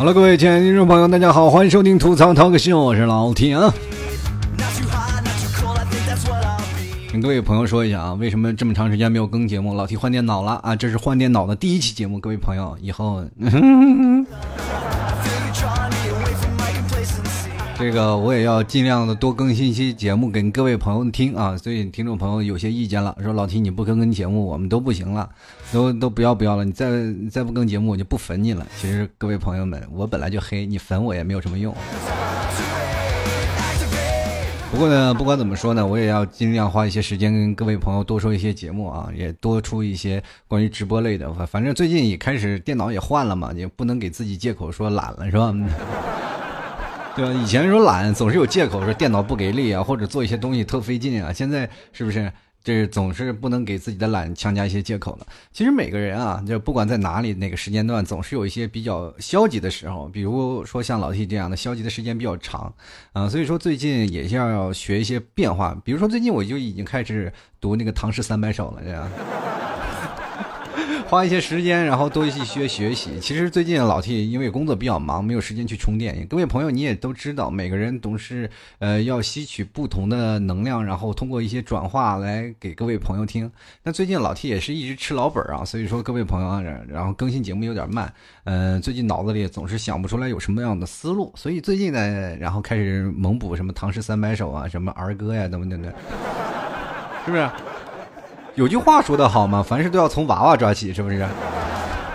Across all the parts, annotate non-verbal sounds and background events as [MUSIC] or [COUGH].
好了，各位亲爱的听众朋友，大家好，欢迎收听吐槽 talk show，我是老铁啊。跟各位朋友说一下啊，为什么这么长时间没有更节目？老提换电脑了啊，这是换电脑的第一期节目，各位朋友，以后。这个我也要尽量的多更新一些节目给各位朋友听啊，所以听众朋友有些意见了，说老提你不更更节目，我们都不行了，都都不要不要了，你再再不更节目我就不粉你了。其实各位朋友们，我本来就黑，你粉我也没有什么用。不过呢，不管怎么说呢，我也要尽量花一些时间跟各位朋友多说一些节目啊，也多出一些关于直播类的。反正最近也开始电脑也换了嘛，也不能给自己借口说懒了，是吧？对吧？以前说懒总是有借口，说电脑不给力啊，或者做一些东西特费劲啊。现在是不是这总是不能给自己的懒强加一些借口了？其实每个人啊，就不管在哪里哪个时间段，总是有一些比较消极的时候。比如说像老 T 这样的，消极的时间比较长啊。所以说最近也要学一些变化。比如说最近我就已经开始读那个《唐诗三百首》了，这样。花一些时间，然后多一些学习。其实最近老 T 因为工作比较忙，没有时间去充电。各位朋友，你也都知道，每个人都是呃要吸取不同的能量，然后通过一些转化来给各位朋友听。那最近老 T 也是一直吃老本啊，所以说各位朋友啊，然后更新节目有点慢。嗯，最近脑子里总是想不出来有什么样的思路，所以最近呢，然后开始猛补什么《唐诗三百首》啊，什么儿歌呀，等等等，是不是？有句话说得好嘛，凡事都要从娃娃抓起，是不是？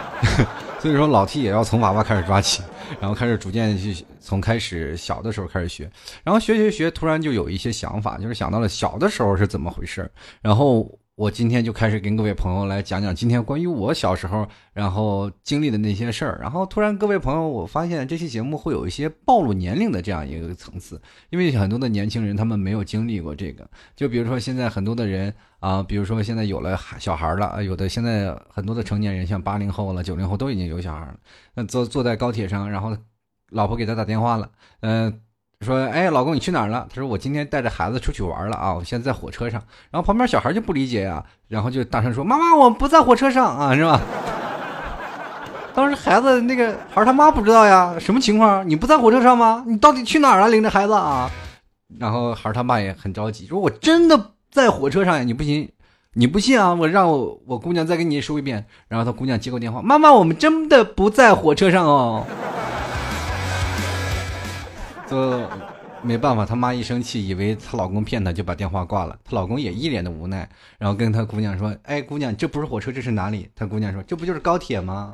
[LAUGHS] 所以说老 T 也要从娃娃开始抓起，然后开始逐渐去从开始小的时候开始学，然后学学学，突然就有一些想法，就是想到了小的时候是怎么回事，然后。我今天就开始跟各位朋友来讲讲今天关于我小时候然后经历的那些事儿，然后突然各位朋友，我发现这期节目会有一些暴露年龄的这样一个层次，因为很多的年轻人他们没有经历过这个，就比如说现在很多的人啊，比如说现在有了小孩了，有的现在很多的成年人，像八零后了、九零后都已经有小孩了，那坐坐在高铁上，然后老婆给他打电话了，嗯。说，哎，老公，你去哪儿了？他说，我今天带着孩子出去玩了啊，我现在在火车上。然后旁边小孩就不理解呀，然后就大声说，妈妈，我不在火车上啊，是吧？[LAUGHS] 当时孩子那个孩他妈不知道呀，什么情况？你不在火车上吗？你到底去哪儿了？领着孩子啊？然后孩他妈也很着急，说我真的在火车上呀，你不信？你不信啊？我让我我姑娘再给你说一遍。然后他姑娘接过电话，妈妈，我们真的不在火车上哦。呃没办法，他妈一生气，以为她老公骗她，就把电话挂了。她老公也一脸的无奈，然后跟她姑娘说：“哎，姑娘，这不是火车，这是哪里？”她姑娘说：“这不就是高铁吗？”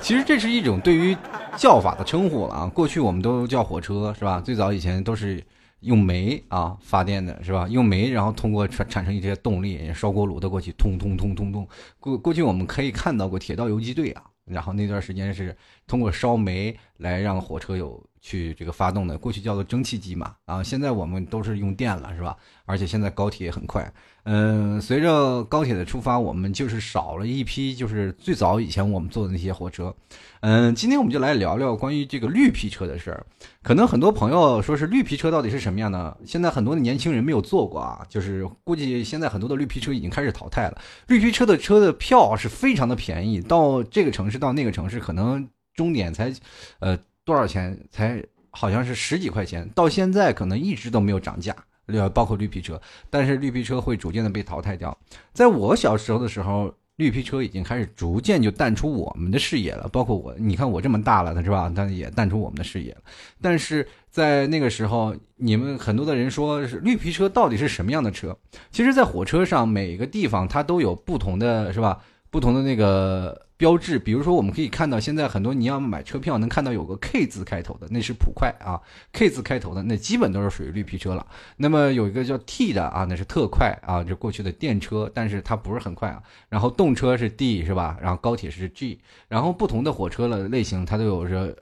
其实这是一种对于叫法的称呼了啊。过去我们都叫火车，是吧？最早以前都是用煤啊发电的，是吧？用煤，然后通过产产生一些动力，烧锅炉的过去，通通通通通。过过去我们可以看到过铁道游击队啊。然后那段时间是通过烧煤来让火车有去这个发动的，过去叫做蒸汽机嘛。啊，现在我们都是用电了，是吧？而且现在高铁也很快。嗯，随着高铁的出发，我们就是少了一批，就是最早以前我们坐的那些火车。嗯，今天我们就来聊聊关于这个绿皮车的事儿。可能很多朋友说是绿皮车到底是什么样的？现在很多的年轻人没有坐过啊，就是估计现在很多的绿皮车已经开始淘汰了。绿皮车的车的票是非常的便宜，到这个城市到那个城市，可能终点才，呃，多少钱？才好像是十几块钱，到现在可能一直都没有涨价。呃，包括绿皮车，但是绿皮车会逐渐的被淘汰掉。在我小时候的时候，绿皮车已经开始逐渐就淡出我们的视野了。包括我，你看我这么大了，是吧？但也淡出我们的视野了。但是在那个时候，你们很多的人说是绿皮车到底是什么样的车？其实，在火车上每个地方它都有不同的是吧？不同的那个。标志，比如说我们可以看到，现在很多你要买车票，能看到有个 K 字开头的，那是普快啊；K 字开头的，那基本都是属于绿皮车了。那么有一个叫 T 的啊，那是特快啊，就过去的电车，但是它不是很快啊。然后动车是 D 是吧？然后高铁是 G，然后不同的火车的类型，它都有着。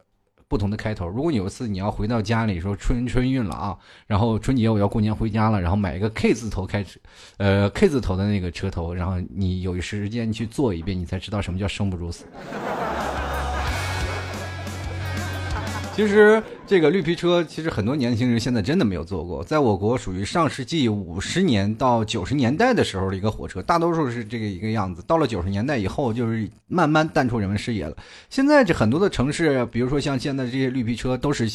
不同的开头。如果有一次你要回到家里说春春运了啊，然后春节我要过年回家了，然后买一个 K 字头开始，呃 K 字头的那个车头，然后你有时间去做一遍，你才知道什么叫生不如死。[LAUGHS] 其实这个绿皮车，其实很多年轻人现在真的没有坐过。在我国，属于上世纪五十年到九十年代的时候的一个火车，大多数是这个一个样子。到了九十年代以后，就是慢慢淡出人们视野了。现在这很多的城市，比如说像现在这些绿皮车，都是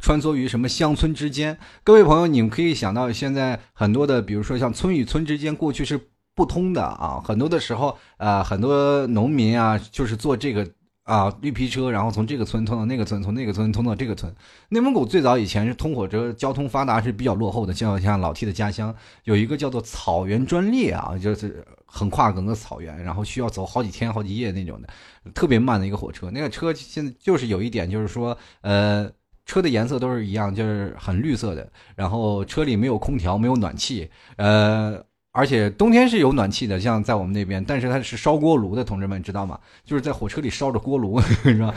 穿梭于什么乡村之间。各位朋友，你们可以想到，现在很多的，比如说像村与村之间，过去是不通的啊。很多的时候，呃，很多农民啊，就是做这个。啊，绿皮车，然后从这个村通到那个村，从那个村通到这个村。内蒙古最早以前是通火车，交通发达是比较落后的。像像老 T 的家乡有一个叫做草原专列啊，就是横跨整个草原，然后需要走好几天、好几夜那种的，特别慢的一个火车。那个车现在就是有一点，就是说，呃，车的颜色都是一样，就是很绿色的。然后车里没有空调，没有暖气，呃。而且冬天是有暖气的，像在我们那边，但是它是烧锅炉的，同志们知道吗？就是在火车里烧着锅炉，[LAUGHS] 是吧？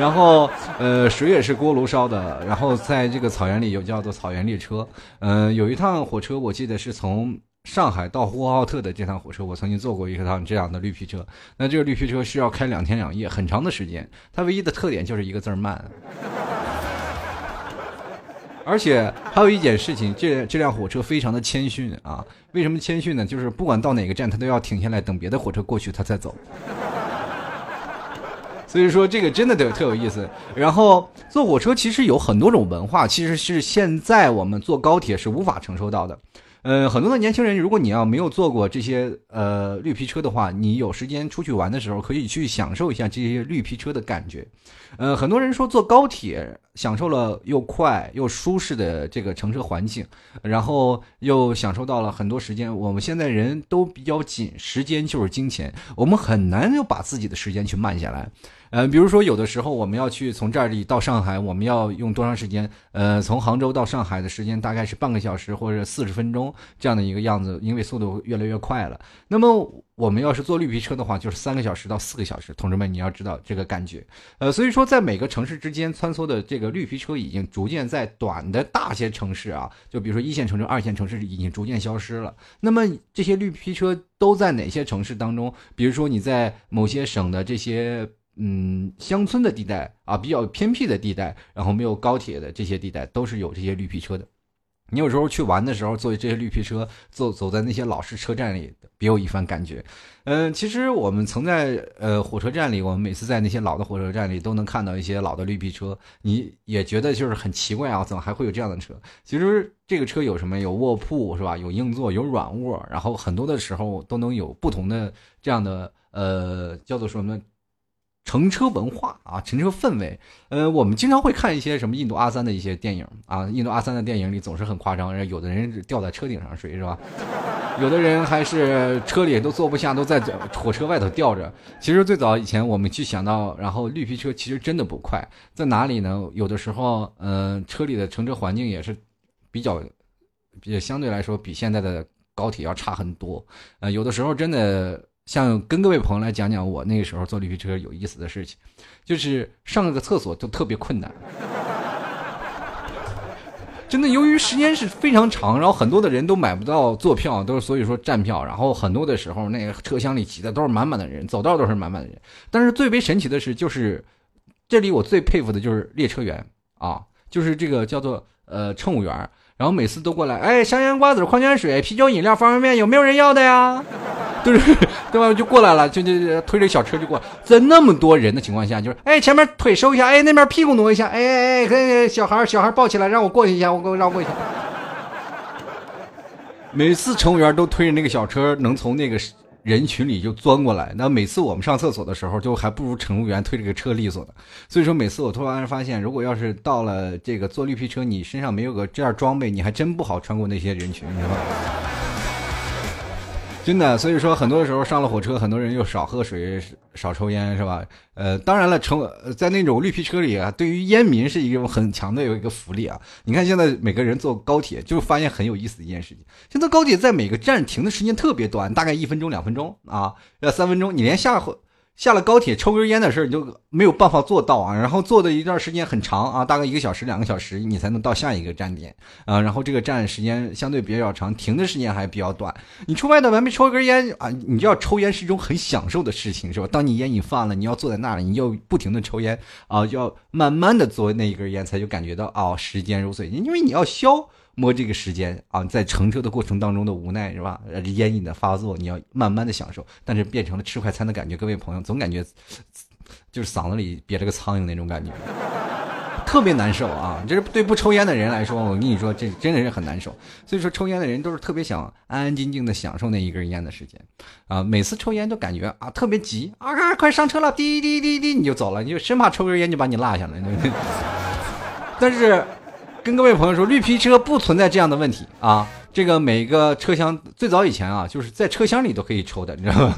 然后呃，水也是锅炉烧的。然后在这个草原里有叫做草原列车，嗯，有一趟火车，我记得是从上海到呼和浩特的这趟火车，我曾经坐过一趟这样的绿皮车。那这个绿皮车需要开两天两夜，很长的时间。它唯一的特点就是一个字儿慢。而且还有一件事情，这这辆火车非常的谦逊啊！为什么谦逊呢？就是不管到哪个站，它都要停下来等别的火车过去，它再走。[LAUGHS] 所以说这个真的特特有意思。然后坐火车其实有很多种文化，其实是现在我们坐高铁是无法承受到的。呃，很多的年轻人，如果你要没有坐过这些呃绿皮车的话，你有时间出去玩的时候，可以去享受一下这些绿皮车的感觉。呃，很多人说坐高铁享受了又快又舒适的这个乘车环境，然后又享受到了很多时间。我们现在人都比较紧，时间就是金钱，我们很难就把自己的时间去慢下来。呃，比如说有的时候我们要去从这里到上海，我们要用多长时间？呃，从杭州到上海的时间大概是半个小时或者四十分钟这样的一个样子，因为速度越来越快了。那么我们要是坐绿皮车的话，就是三个小时到四个小时。同志们，你要知道这个感觉。呃，所以说在每个城市之间穿梭的这个绿皮车已经逐渐在短的大些城市啊，就比如说一线城市、二线城市已经逐渐消失了。那么这些绿皮车都在哪些城市当中？比如说你在某些省的这些。嗯，乡村的地带啊，比较偏僻的地带，然后没有高铁的这些地带，都是有这些绿皮车的。你有时候去玩的时候，坐这些绿皮车，走走在那些老式车站里，别有一番感觉。嗯，其实我们曾在呃火车站里，我们每次在那些老的火车站里，都能看到一些老的绿皮车，你也觉得就是很奇怪啊，怎么还会有这样的车？其实这个车有什么？有卧铺是吧？有硬座，有软卧，然后很多的时候都能有不同的这样的呃，叫做什么？乘车文化啊，乘车氛围，呃，我们经常会看一些什么印度阿三的一些电影啊，印度阿三的电影里总是很夸张，有的人吊在车顶上睡是吧？[LAUGHS] 有的人还是车里都坐不下，都在 [LAUGHS] 火车外头吊着。其实最早以前我们去想到，然后绿皮车其实真的不快，在哪里呢？有的时候，嗯，车里的乘车环境也是比较，也相对来说比现在的高铁要差很多。呃，有的时候真的。像跟各位朋友来讲讲我那个时候坐绿皮车有意思的事情，就是上个厕所都特别困难，真的由于时间是非常长，然后很多的人都买不到坐票，都是所以说站票，然后很多的时候那个车厢里挤的都是满满的人，走道都是满满的人。但是最为神奇的是，就是这里我最佩服的就是列车员啊，就是这个叫做呃乘务员，然后每次都过来，哎，香烟瓜子、矿泉水、啤酒、饮料、方便面，有没有人要的呀？[LAUGHS] 就是，对吧？就过来了，就就推着小车就过来，在那么多人的情况下，就是，哎，前面腿收一下，哎，那边屁股挪一下，哎哎哎，小孩小孩抱起来，让我过去一下，我给我让过去。每次乘务员都推着那个小车，能从那个人群里就钻过来。那每次我们上厕所的时候，就还不如乘务员推这个车利索呢。所以说，每次我突然发现，如果要是到了这个坐绿皮车，你身上没有个这样装备，你还真不好穿过那些人群，你知道吗？真的，所以说很多时候上了火车，很多人又少喝水、少抽烟，是吧？呃，当然了，乘在那种绿皮车里啊，对于烟民是一种很强的有一个福利啊。你看现在每个人坐高铁，就发现很有意思一件事情：现在高铁在每个站停的时间特别短，大概一分钟、两分钟啊，要三分钟，你连下火下了高铁抽根烟的事儿，你就没有办法做到啊。然后坐的一段时间很长啊，大概一个小时、两个小时，你才能到下一个站点啊。然后这个站时间相对比较长，停的时间还比较短。你出外头还没抽根烟啊，你知道抽烟是一种很享受的事情，是吧？当你烟瘾犯了，你要坐在那里，你要不停的抽烟啊，要慢慢的做那一根烟，才就感觉到哦，时间如水，因为你要消。摸这个时间啊，在乘车的过程当中的无奈是吧？烟瘾的发作，你要慢慢的享受，但是变成了吃快餐的感觉。各位朋友，总感觉就是嗓子里憋着个苍蝇那种感觉，特别难受啊！就是对不抽烟的人来说，我跟你说，这真的是很难受。所以说，抽烟的人都是特别想安安静静的享受那一根烟的时间啊。每次抽烟都感觉啊特别急啊，快上车了，滴滴滴滴，你就走了，你就生怕抽根烟就把你落下了。[LAUGHS] 但是。跟各位朋友说，绿皮车不存在这样的问题啊！这个每个车厢最早以前啊，就是在车厢里都可以抽的，你知道吗？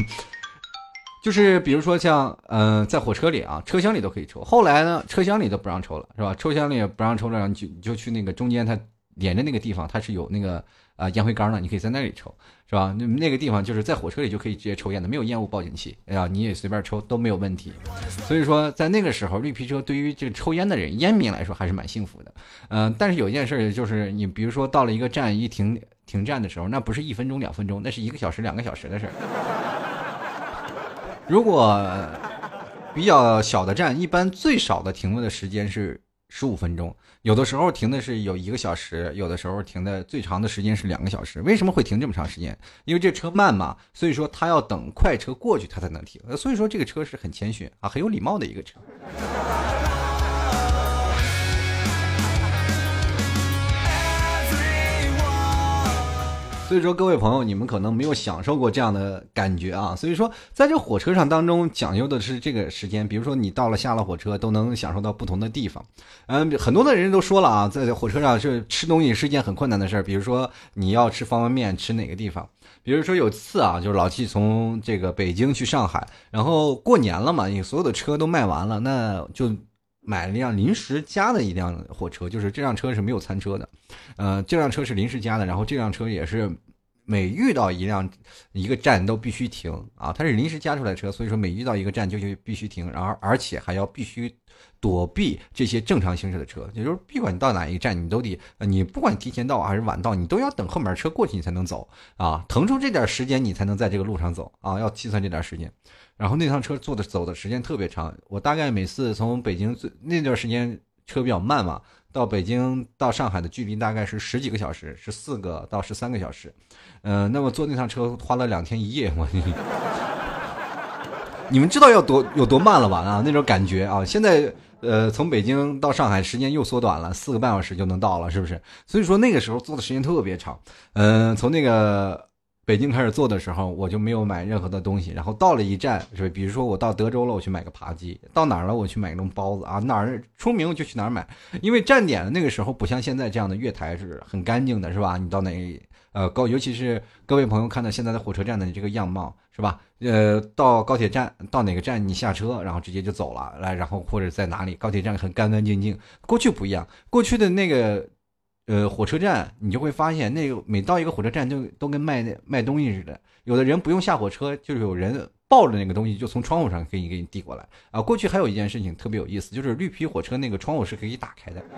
[LAUGHS] 就是比如说像嗯，在火车里啊，车厢里都可以抽。后来呢，车厢里都不让抽了，是吧？车厢里也不让抽了，你就你就去那个中间，它连着那个地方，它是有那个啊烟灰缸呢，你可以在那里抽。是吧？那那个地方就是在火车里就可以直接抽烟的，没有烟雾报警器，哎呀，你也随便抽都没有问题。所以说，在那个时候，绿皮车对于这个抽烟的人、烟民来说还是蛮幸福的。嗯，但是有一件事就是，你比如说到了一个站一停停站的时候，那不是一分钟、两分钟，那是一个小时、两个小时的事。如果比较小的站，一般最少的停的时间是。十五分钟，有的时候停的是有一个小时，有的时候停的最长的时间是两个小时。为什么会停这么长时间？因为这车慢嘛，所以说他要等快车过去，他才能停。所以说这个车是很谦逊啊，很有礼貌的一个车。所以说，各位朋友，你们可能没有享受过这样的感觉啊。所以说，在这火车上当中讲究的是这个时间，比如说你到了下了火车都能享受到不同的地方。嗯，很多的人都说了啊，在火车上是吃东西是一件很困难的事儿。比如说你要吃方便面，吃哪个地方？比如说有次啊，就是老七从这个北京去上海，然后过年了嘛，你所有的车都卖完了，那就。买了一辆临时加的一辆火车，就是这辆车是没有餐车的，呃，这辆车是临时加的，然后这辆车也是每遇到一辆一个站都必须停啊，它是临时加出来的车，所以说每遇到一个站就就必须停，然后而且还要必须躲避这些正常行驶的车，也就是不管你到哪一个站，你都得，你不管提前到还是晚到，你都要等后面车过去你才能走啊，腾出这点时间你才能在这个路上走啊，要计算这点时间。然后那趟车坐的走的时间特别长，我大概每次从北京最那段时间车比较慢嘛，到北京到上海的距离大概是十几个小时，十四个到十三个小时，嗯，那么坐那趟车花了两天一夜，我，你们知道要多有多慢了吧？啊，那种感觉啊，现在呃从北京到上海时间又缩短了，四个半小时就能到了，是不是？所以说那个时候坐的时间特别长，嗯，从那个。北京开始做的时候，我就没有买任何的东西。然后到了一站，是比如说我到德州了，我去买个扒鸡；到哪儿了，我去买个包子啊，哪儿出名就去哪儿买。因为站点那个时候不像现在这样的月台是很干净的，是吧？你到哪呃高，尤其是各位朋友看到现在的火车站的这个样貌，是吧？呃，到高铁站到哪个站你下车，然后直接就走了，来，然后或者在哪里高铁站很干干净净。过去不一样，过去的那个。呃，火车站你就会发现，那个每到一个火车站，就都跟卖卖东西似的。有的人不用下火车，就有人抱着那个东西，就从窗户上给你给你递过来啊。过去还有一件事情特别有意思，就是绿皮火车那个窗户是可以打开的。[LAUGHS]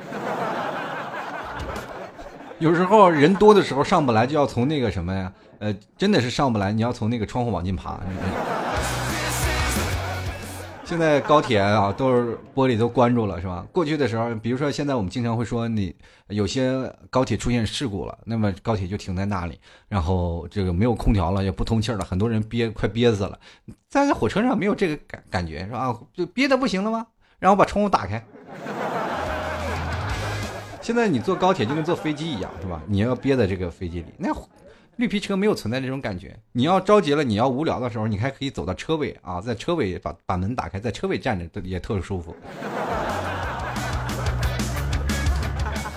有时候人多的时候上不来，就要从那个什么呀？呃，真的是上不来，你要从那个窗户往进爬。现在高铁啊，都是玻璃都关住了，是吧？过去的时候，比如说现在我们经常会说，你有些高铁出现事故了，那么高铁就停在那里，然后这个没有空调了，也不通气了，很多人憋快憋死了。在火车上没有这个感感觉，是吧？就憋的不行了吗？然后把窗户打开。现在你坐高铁就跟坐飞机一样，是吧？你要憋在这个飞机里，那。绿皮车没有存在这种感觉。你要着急了，你要无聊的时候，你还可以走到车尾啊，在车尾把把门打开，在车尾站着也特舒服。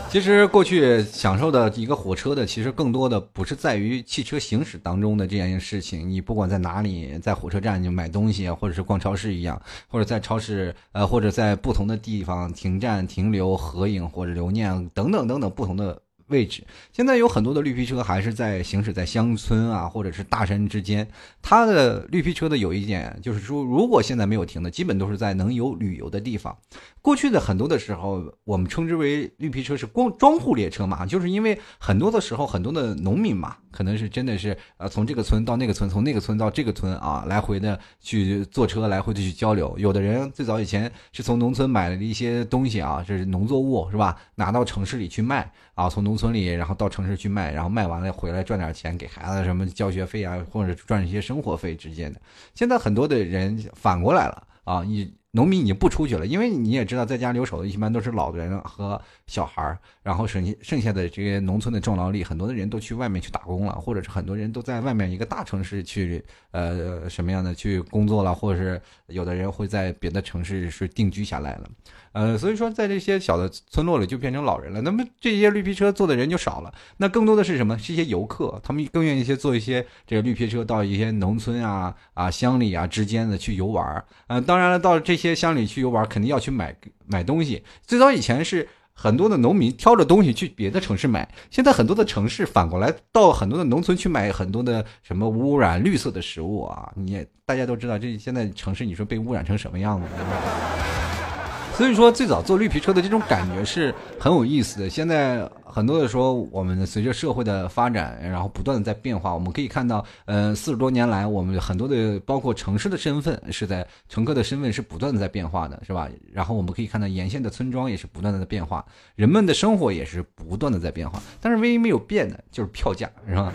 其实过去享受的一个火车的，其实更多的不是在于汽车行驶当中的这样一件事情。你不管在哪里，在火车站就买东西，或者是逛超市一样，或者在超市呃，或者在不同的地方停站停留、合影或者留念等等等等不同的。位置。现在有很多的绿皮车还是在行驶在乡村啊，或者是大山之间。它的绿皮车的有一点就是说，如果现在没有停的，基本都是在能有旅游的地方。过去的很多的时候，我们称之为绿皮车是光装户列车嘛，就是因为很多的时候，很多的农民嘛，可能是真的是呃从这个村到那个村，从那个村到这个村啊，来回的去坐车，来回的去交流。有的人最早以前是从农村买了一些东西啊，这是农作物是吧？拿到城市里去卖啊，从农农村里然后到城市去卖，然后卖完了回来赚点钱给孩子什么交学费啊，或者赚一些生活费之间的。现在很多的人反过来了啊，你。农民已经不出去了，因为你也知道，在家留守的一般都是老人和小孩儿，然后剩剩下的这些农村的重劳力，很多的人都去外面去打工了，或者是很多人都在外面一个大城市去呃什么样的去工作了，或者是有的人会在别的城市是定居下来了。呃，所以说在这些小的村落里就变成老人了，那么这些绿皮车坐的人就少了，那更多的是什么？是一些游客，他们更愿意去坐一些这个绿皮车到一些农村啊、啊乡里啊之间的去游玩儿。呃，当然了，到这些乡里去游玩，肯定要去买买东西。最早以前是很多的农民挑着东西去别的城市买，现在很多的城市反过来到很多的农村去买很多的什么污染绿色的食物啊。你大家都知道，这现在城市你说被污染成什么样子？[LAUGHS] 所以说，最早坐绿皮车的这种感觉是很有意思的。现在很多的说，我们随着社会的发展，然后不断的在变化。我们可以看到，呃，四十多年来，我们很多的包括城市的身份是在乘客的身份是不断的在变化的，是吧？然后我们可以看到沿线的村庄也是不断的在变化，人们的生活也是不断的在变化。但是唯一没有变的就是票价，是吧？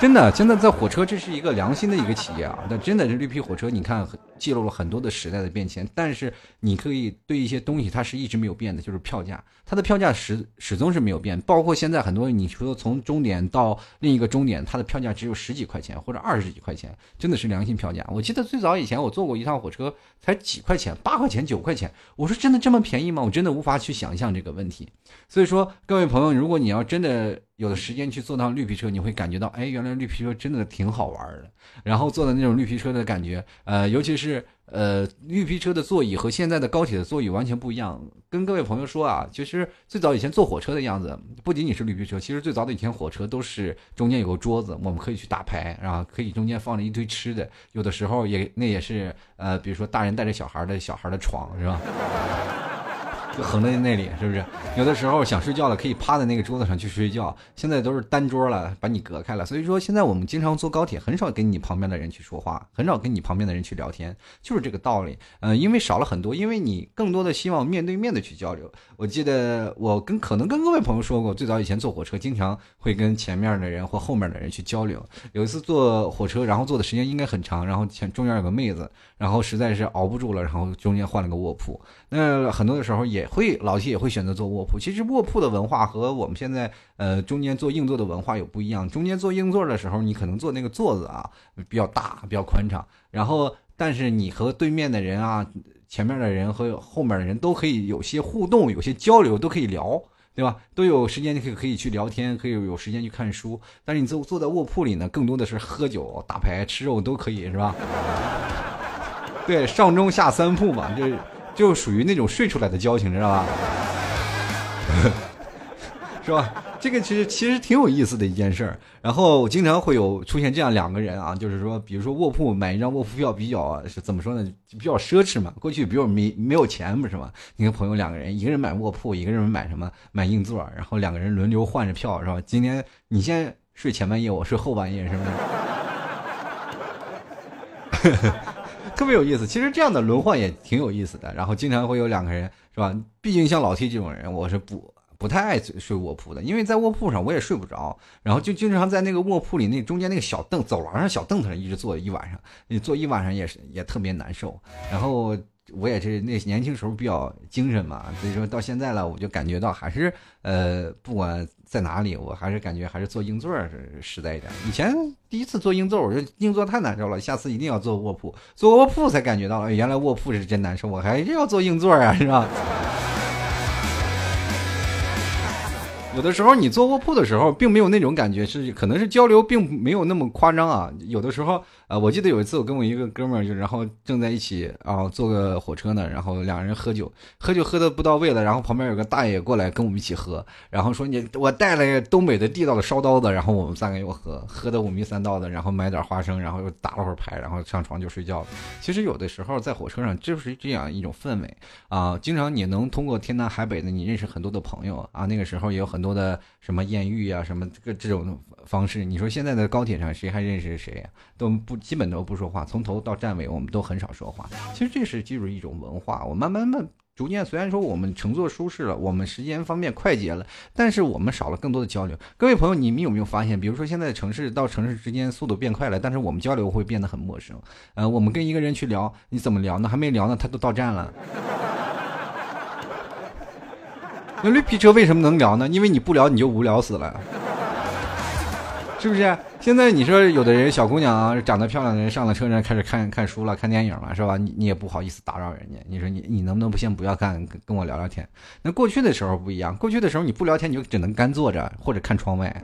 真的，现在在火车，这是一个良心的一个企业啊！那真的是绿皮火车，你看记录了很多的时代的变迁。但是你可以对一些东西，它是一直没有变的，就是票价，它的票价始始终是没有变。包括现在很多，你说从终点到另一个终点，它的票价只有十几块钱或者二十几块钱，真的是良心票价。我记得最早以前我坐过一趟火车，才几块钱，八块钱、九块钱。我说真的这么便宜吗？我真的无法去想象这个问题。所以说，各位朋友，如果你要真的。有的时间去坐趟绿皮车，你会感觉到，哎，原来绿皮车真的挺好玩的。然后坐的那种绿皮车的感觉，呃，尤其是呃，绿皮车的座椅和现在的高铁的座椅完全不一样。跟各位朋友说啊，其实最早以前坐火车的样子，不仅仅是绿皮车，其实最早的以前火车都是中间有个桌子，我们可以去打牌，然后可以中间放着一堆吃的。有的时候也那也是呃，比如说大人带着小孩的小孩的床，是吧？就横在那里，是不是？有的时候想睡觉了，可以趴在那个桌子上去睡觉。现在都是单桌了，把你隔开了。所以说，现在我们经常坐高铁，很少跟你旁边的人去说话，很少跟你旁边的人去聊天，就是这个道理。嗯，因为少了很多，因为你更多的希望面对面的去交流。我记得我跟可能跟各位朋友说过，最早以前坐火车，经常会跟前面的人或后面的人去交流。有一次坐火车，然后坐的时间应该很长，然后前中间有个妹子，然后实在是熬不住了，然后中间换了个卧铺。那很多的时候也会老七也会选择坐卧铺。其实卧铺的文化和我们现在呃中间坐硬座的文化有不一样。中间坐硬座的时候，你可能坐那个座子啊比较大，比较宽敞。然后，但是你和对面的人啊、前面的人和后面的人都可以有些互动，有些交流，都可以聊，对吧？都有时间可以可以去聊天，可以有时间去看书。但是你坐坐在卧铺里呢，更多的是喝酒、打牌、吃肉都可以，是吧？[LAUGHS] 对，上中下三铺嘛，就是。就属于那种睡出来的交情，知道吧？[LAUGHS] 是吧？这个其实其实挺有意思的一件事儿。然后经常会有出现这样两个人啊，就是说，比如说卧铺买一张卧铺票比较是怎么说呢？比较奢侈嘛。过去比如没没有钱不是吗？你跟朋友两个人，一个人买卧铺，一个人买什么买硬座，然后两个人轮流换着票，是吧？今天你先睡前半夜，我睡后半夜，是不是？[LAUGHS] 特别有意思，其实这样的轮换也挺有意思的。然后经常会有两个人，是吧？毕竟像老 T 这种人，我是不不太爱睡卧铺的，因为在卧铺上我也睡不着。然后就经常在那个卧铺里那中间那个小凳走廊上小凳子上一直坐一晚上，你坐一晚上也是也特别难受。然后。我也是那年轻时候比较精神嘛，所以说到现在了，我就感觉到还是呃，不管在哪里，我还是感觉还是坐硬座是实在一点。以前第一次坐硬座，我说硬座太难受了，下次一定要坐卧铺。坐卧铺才感觉到，原来卧铺是真难受，我还是要坐硬座啊，是吧？有的时候你坐卧铺的时候，并没有那种感觉，是可能是交流并没有那么夸张啊。有的时候，呃，我记得有一次我跟我一个哥们儿，就然后正在一起啊，坐个火车呢，然后两人喝酒，喝酒喝的不到位了，然后旁边有个大爷过来跟我们一起喝，然后说你我带了东北的地道的烧刀子，然后我们三个又喝，喝的五迷三道的，然后买点花生，然后又打了会儿牌，然后上床就睡觉了。其实有的时候在火车上就是这样一种氛围啊，经常你能通过天南海北的你认识很多的朋友啊，那个时候也有。很多的什么艳遇啊，什么这个这种方式，你说现在的高铁上谁还认识谁呀？都不基本都不说话，从头到站尾我们都很少说话。其实这是记住一种文化。我慢慢慢逐渐，虽然说我们乘坐舒适了，我们时间方面快捷了，但是我们少了更多的交流。各位朋友，你们有没有发现？比如说现在城市到城市之间速度变快了，但是我们交流会变得很陌生。呃，我们跟一个人去聊，你怎么聊呢？还没聊呢，他都到站了。那绿皮车为什么能聊呢？因为你不聊你就无聊死了，是不是？现在你说有的人小姑娘啊，长得漂亮的人上了车，人开始看看书了，看电影了，是吧？你你也不好意思打扰人家。你说你你能不能不先不要看，跟我聊聊天？那过去的时候不一样，过去的时候你不聊天，你就只能干坐着或者看窗外。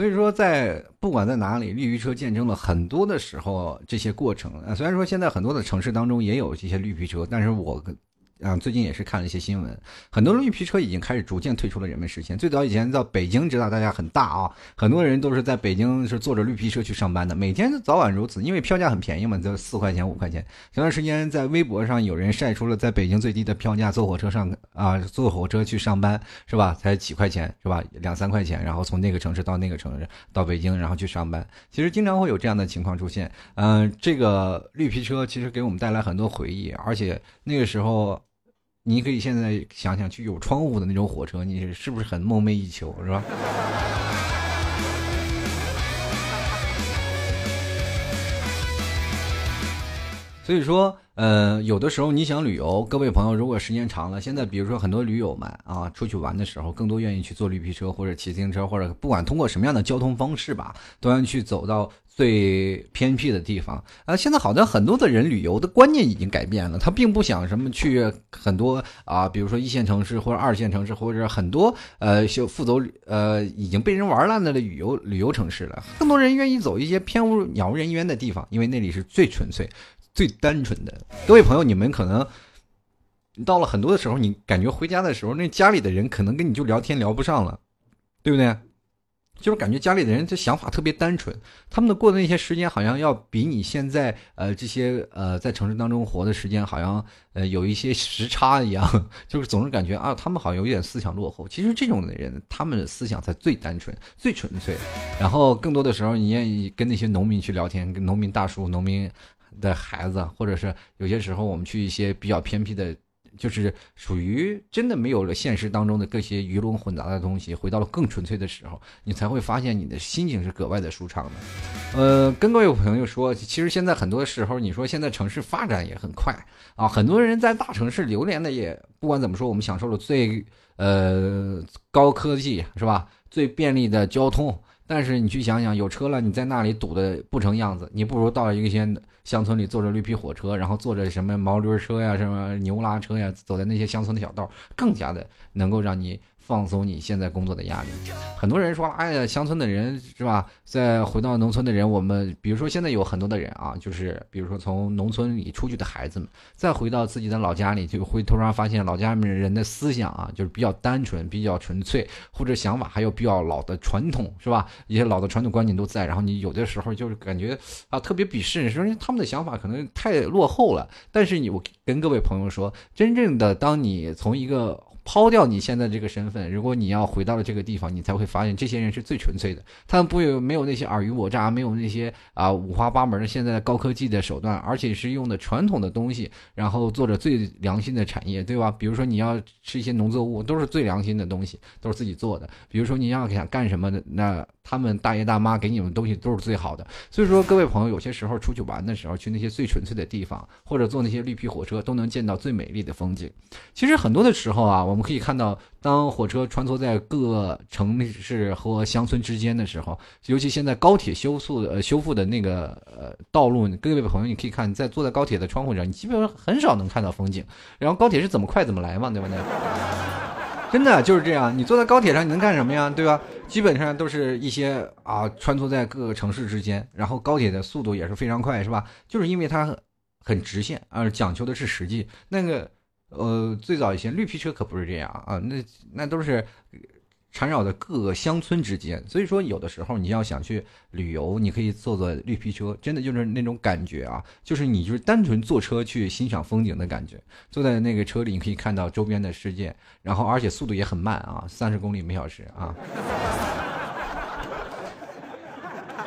所以说，在不管在哪里，绿皮车见证了很多的时候，这些过程。虽然说现在很多的城市当中也有这些绿皮车，但是我。啊，最近也是看了一些新闻，很多绿皮车已经开始逐渐退出了人们视线。最早以前到北京，知道大家很大啊，很多人都是在北京是坐着绿皮车去上班的，每天早晚如此，因为票价很便宜嘛，就四块钱五块钱。前段时间在微博上有人晒出了在北京最低的票价，坐火车上啊，坐火车去上班是吧，才几块钱是吧，两三块钱，然后从那个城市到那个城市到北京，然后去上班。其实经常会有这样的情况出现。嗯，这个绿皮车其实给我们带来很多回忆，而且那个时候。你可以现在想想，去有窗户的那种火车，你是不是很梦寐以求，是吧？所以说，呃，有的时候你想旅游，各位朋友，如果时间长了，现在比如说很多驴友们啊，出去玩的时候，更多愿意去坐绿皮车或者骑自行车，或者不管通过什么样的交通方式吧，都要去走到。最偏僻的地方啊，现在好像很多的人旅游的观念已经改变了，他并不想什么去很多啊，比如说一线城市或者二线城市，或者很多呃，就负走呃已经被人玩烂了的旅游旅游城市了。更多人愿意走一些偏无鸟无人烟的地方，因为那里是最纯粹、最单纯的。各位朋友，你们可能到了很多的时候，你感觉回家的时候，那家里的人可能跟你就聊天聊不上了，对不对？就是感觉家里的人这想法特别单纯，他们的过的那些时间好像要比你现在呃这些呃在城市当中活的时间好像呃有一些时差一样，[LAUGHS] 就是总是感觉啊他们好像有点思想落后。其实这种的人，他们的思想才最单纯、最纯粹。然后更多的时候，你愿意跟那些农民去聊天，跟农民大叔、农民的孩子，或者是有些时候我们去一些比较偏僻的。就是属于真的没有了现实当中的各些鱼龙混杂的东西，回到了更纯粹的时候，你才会发现你的心情是格外的舒畅的。呃，跟各位朋友说，其实现在很多时候，你说现在城市发展也很快啊，很多人在大城市流连的也不管怎么说，我们享受了最呃高科技是吧？最便利的交通。但是你去想想，有车了，你在那里堵的不成样子，你不如到一个些乡村里坐着绿皮火车，然后坐着什么毛驴车呀、什么牛拉车呀，走在那些乡村的小道，更加的能够让你。放松你现在工作的压力。很多人说，哎呀，乡村的人是吧？再回到农村的人，我们比如说现在有很多的人啊，就是比如说从农村里出去的孩子们，再回到自己的老家里，就会突然发现老家里面人的思想啊，就是比较单纯、比较纯粹，或者想法还有比较老的传统，是吧？一些老的传统观念都在。然后你有的时候就是感觉啊，特别鄙视，说他们的想法可能太落后了。但是你，我跟各位朋友说，真正的当你从一个抛掉你现在这个身份，如果你要回到了这个地方，你才会发现这些人是最纯粹的。他们不有没有那些尔虞我诈，没有那些啊五花八门的现在的高科技的手段，而且是用的传统的东西，然后做着最良心的产业，对吧？比如说你要吃一些农作物，都是最良心的东西，都是自己做的。比如说你要想干什么的，那他们大爷大妈给你们东西都是最好的。所以说，各位朋友，有些时候出去玩的时候，去那些最纯粹的地方，或者坐那些绿皮火车，都能见到最美丽的风景。其实很多的时候啊，我们可以看到，当火车穿梭在各城市和乡村之间的时候，尤其现在高铁修复呃修复的那个呃道路，各位朋友，你可以看，在坐在高铁的窗户上，你基本上很少能看到风景。然后高铁是怎么快怎么来嘛，对不对？[LAUGHS] 真的就是这样，你坐在高铁上，你能干什么呀？对吧？基本上都是一些啊，穿梭在各个城市之间，然后高铁的速度也是非常快，是吧？就是因为它很直线，而讲求的是实际。那个呃，最早以前绿皮车可不是这样啊，那那都是。缠绕的各个乡村之间，所以说有的时候你要想去旅游，你可以坐坐绿皮车，真的就是那种感觉啊，就是你就是单纯坐车去欣赏风景的感觉。坐在那个车里，你可以看到周边的世界，然后而且速度也很慢啊，三十公里每小时啊。[LAUGHS]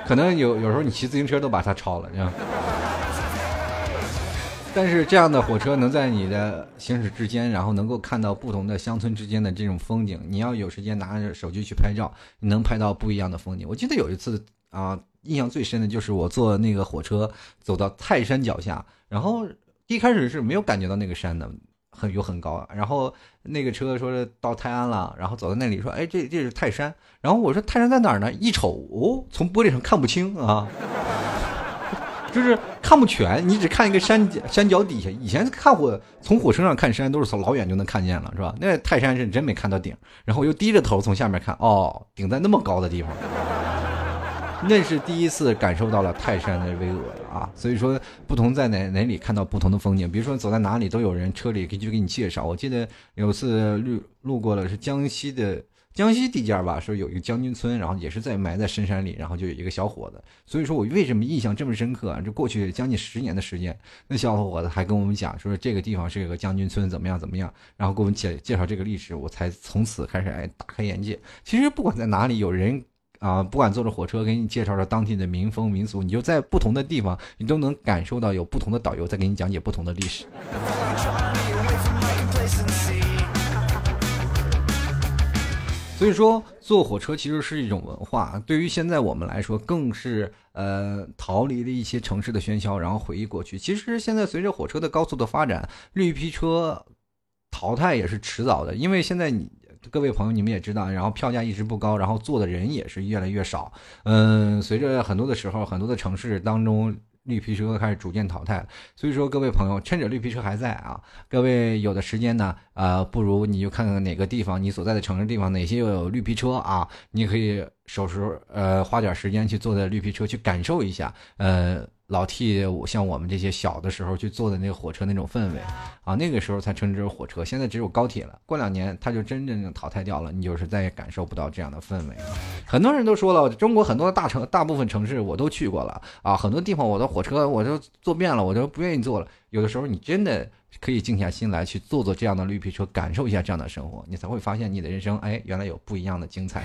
可能有有时候你骑自行车都把它超了，是吧？但是这样的火车能在你的行驶之间，然后能够看到不同的乡村之间的这种风景。你要有时间拿着手机去拍照，你能拍到不一样的风景。我记得有一次啊，印象最深的就是我坐那个火车走到泰山脚下，然后一开始是没有感觉到那个山的很有很高，然后那个车说是到泰安了，然后走到那里说，哎，这这是泰山。然后我说泰山在哪儿呢？一瞅，哦，从玻璃上看不清啊。就是看不全，你只看一个山山脚底下。以前看火从火车上看山，都是从老远就能看见了，是吧？那泰山是真没看到顶，然后又低着头从下面看，哦，顶在那么高的地方，那是第一次感受到了泰山的巍峨啊！所以说，不同在哪哪里看到不同的风景，比如说走在哪里都有人车里可以去给你介绍。我记得有次路路过了是江西的。江西地界吧，说有一个将军村，然后也是在埋在深山里，然后就有一个小伙子。所以说我为什么印象这么深刻啊？这过去将近十年的时间，那小伙子还跟我们讲说这个地方是一个将军村，怎么样怎么样，然后给我们介介绍这个历史，我才从此开始哎大开眼界。其实不管在哪里，有人啊，不管坐着火车给你介绍着当地的民风民俗，你就在不同的地方，你都能感受到有不同的导游在给你讲解不同的历史。所以说，坐火车其实是一种文化。对于现在我们来说，更是呃逃离了一些城市的喧嚣，然后回忆过去。其实现在随着火车的高速的发展，绿皮车淘汰也是迟早的。因为现在你各位朋友你们也知道，然后票价一直不高，然后坐的人也是越来越少。嗯，随着很多的时候，很多的城市当中。绿皮车开始逐渐淘汰，所以说各位朋友，趁着绿皮车还在啊，各位有的时间呢，呃，不如你就看看哪个地方，你所在的城市地方哪些又有绿皮车啊，你可以手时呃花点时间去坐在绿皮车去感受一下，呃。老替我像我们这些小的时候去坐的那个火车那种氛围啊，那个时候才称之为火车。现在只有高铁了，过两年它就真正淘汰掉了，你就是再也感受不到这样的氛围。很多人都说了，中国很多大城，大部分城市我都去过了啊，很多地方我的火车我都坐遍了，我都不愿意坐了。有的时候你真的可以静下心来去坐坐这样的绿皮车，感受一下这样的生活，你才会发现你的人生，哎，原来有不一样的精彩。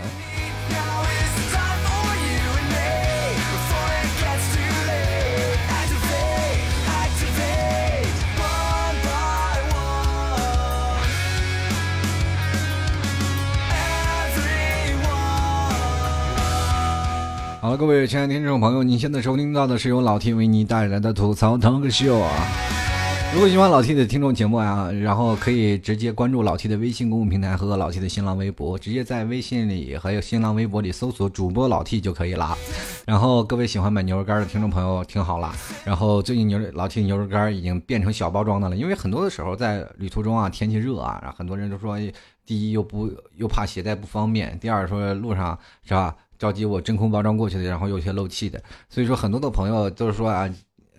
好了，各位亲爱的听众朋友，您现在收听到的是由老 T 为你带来的吐槽腾个秀啊！如果喜欢老 T 的听众节目啊，然后可以直接关注老 T 的微信公众平台和老 T 的新浪微博，直接在微信里还有新浪微博里搜索主播老 T 就可以了。[LAUGHS] 然后各位喜欢买牛肉干的听众朋友听好了，然后最近牛老 T 牛肉干已经变成小包装的了，因为很多的时候在旅途中啊，天气热啊，然后很多人都说，第一又不又怕携带不方便，第二说路上是吧？着急我真空包装过去的，然后有些漏气的，所以说很多的朋友都是说啊。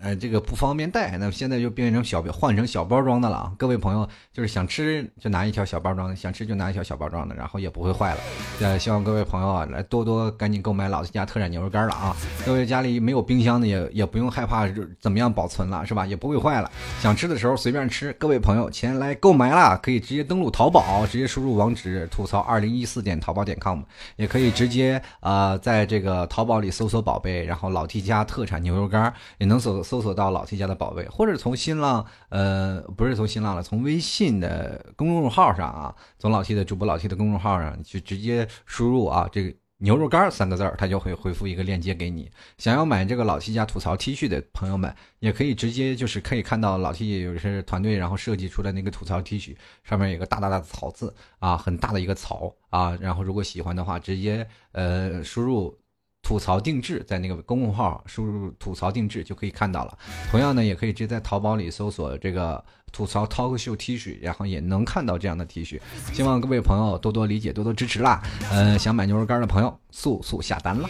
呃，这个不方便带，那现在就变成小换成小包装的了。各位朋友，就是想吃就拿一条小包装的，想吃就拿一条小包装的，然后也不会坏了。呃，希望各位朋友啊，来多多赶紧购买老 T 家特产牛肉干了啊！各位家里没有冰箱的，也也不用害怕怎么样保存了，是吧？也不会坏了。想吃的时候随便吃。各位朋友，前来购买啦，可以直接登录淘宝，直接输入网址吐槽二零一四点淘宝点 com，也可以直接啊，在这个淘宝里搜索宝贝，然后老 T 家特产牛肉干也能搜。搜索到老 T 家的宝贝，或者从新浪，呃，不是从新浪了，从微信的公众号上啊，从老 T 的主播老 T 的公众号上去直接输入啊，这个牛肉干三个字儿，他就会回复一个链接给你。想要买这个老 T 家吐槽 T 恤的朋友们，也可以直接就是可以看到老 T 有些团队然后设计出来那个吐槽 T 恤，上面有个大大的草字啊，很大的一个槽啊。然后如果喜欢的话，直接呃输入。吐槽定制，在那个公众号输入“吐槽定制”就可以看到了。同样呢，也可以直接在淘宝里搜索这个“吐槽 talk show T 恤”，然后也能看到这样的 T 恤。希望各位朋友多多理解，多多支持啦！嗯，想买牛肉干的朋友，速速下单了。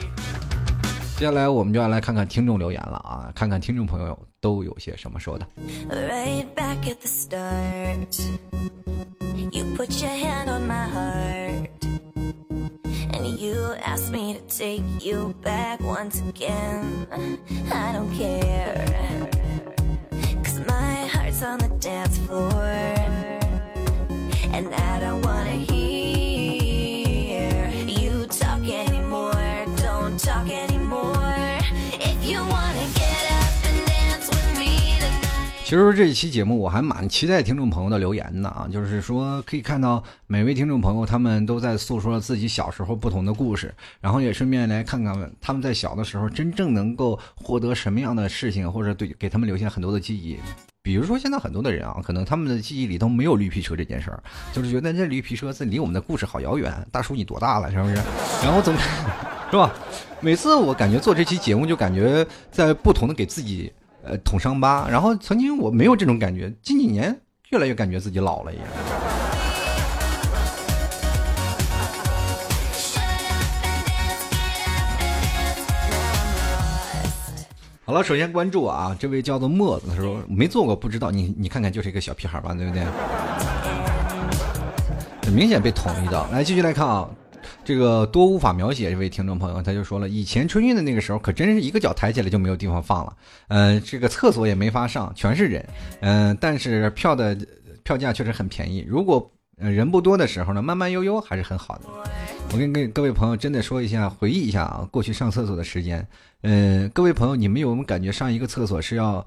接下来我们就要来看看听众留言了啊，看看听众朋友都有些什么说的。And you asked me to take you back once again. I don't care. Cause my heart's on the dance floor. And I don't wanna hear 其实这一期节目我还蛮期待听众朋友的留言的啊，就是说可以看到每位听众朋友，他们都在诉说自己小时候不同的故事，然后也顺便来看看他们在小的时候真正能够获得什么样的事情，或者对给他们留下很多的记忆。比如说现在很多的人啊，可能他们的记忆里都没有绿皮车这件事儿，就是觉得这绿皮车这离我们的故事好遥远。大叔你多大了，是不是？然后总是 [LAUGHS] 吧？每次我感觉做这期节目，就感觉在不同的给自己呃捅伤疤。然后曾经我没有这种感觉，近几年越来越感觉自己老了一样。好了，首先关注啊，这位叫做墨子，他说没做过不知道，你你看看就是一个小屁孩吧，对不对？很明显被捅一刀。来继续来看啊，这个多无法描写这位听众朋友，他就说了，以前春运的那个时候，可真是一个脚抬起来就没有地方放了，嗯，这个厕所也没法上，全是人，嗯，但是票的票价确实很便宜，如果人不多的时候呢，慢慢悠悠还是很好的。我跟各各位朋友真的说一下，回忆一下啊，过去上厕所的时间。嗯，各位朋友，你们有没有感觉上一个厕所是要，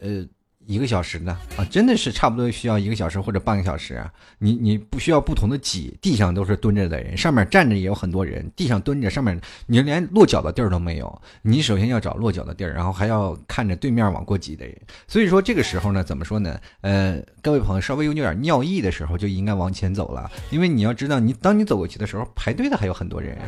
呃？一个小时呢啊，真的是差不多需要一个小时或者半个小时。你你不需要不同的挤，地上都是蹲着的人，上面站着也有很多人，地上蹲着，上面你连落脚的地儿都没有。你首先要找落脚的地儿，然后还要看着对面往过挤的人。所以说这个时候呢，怎么说呢？呃，各位朋友稍微有点尿意的时候，就应该往前走了，因为你要知道，你当你走过去的时候，排队的还有很多人。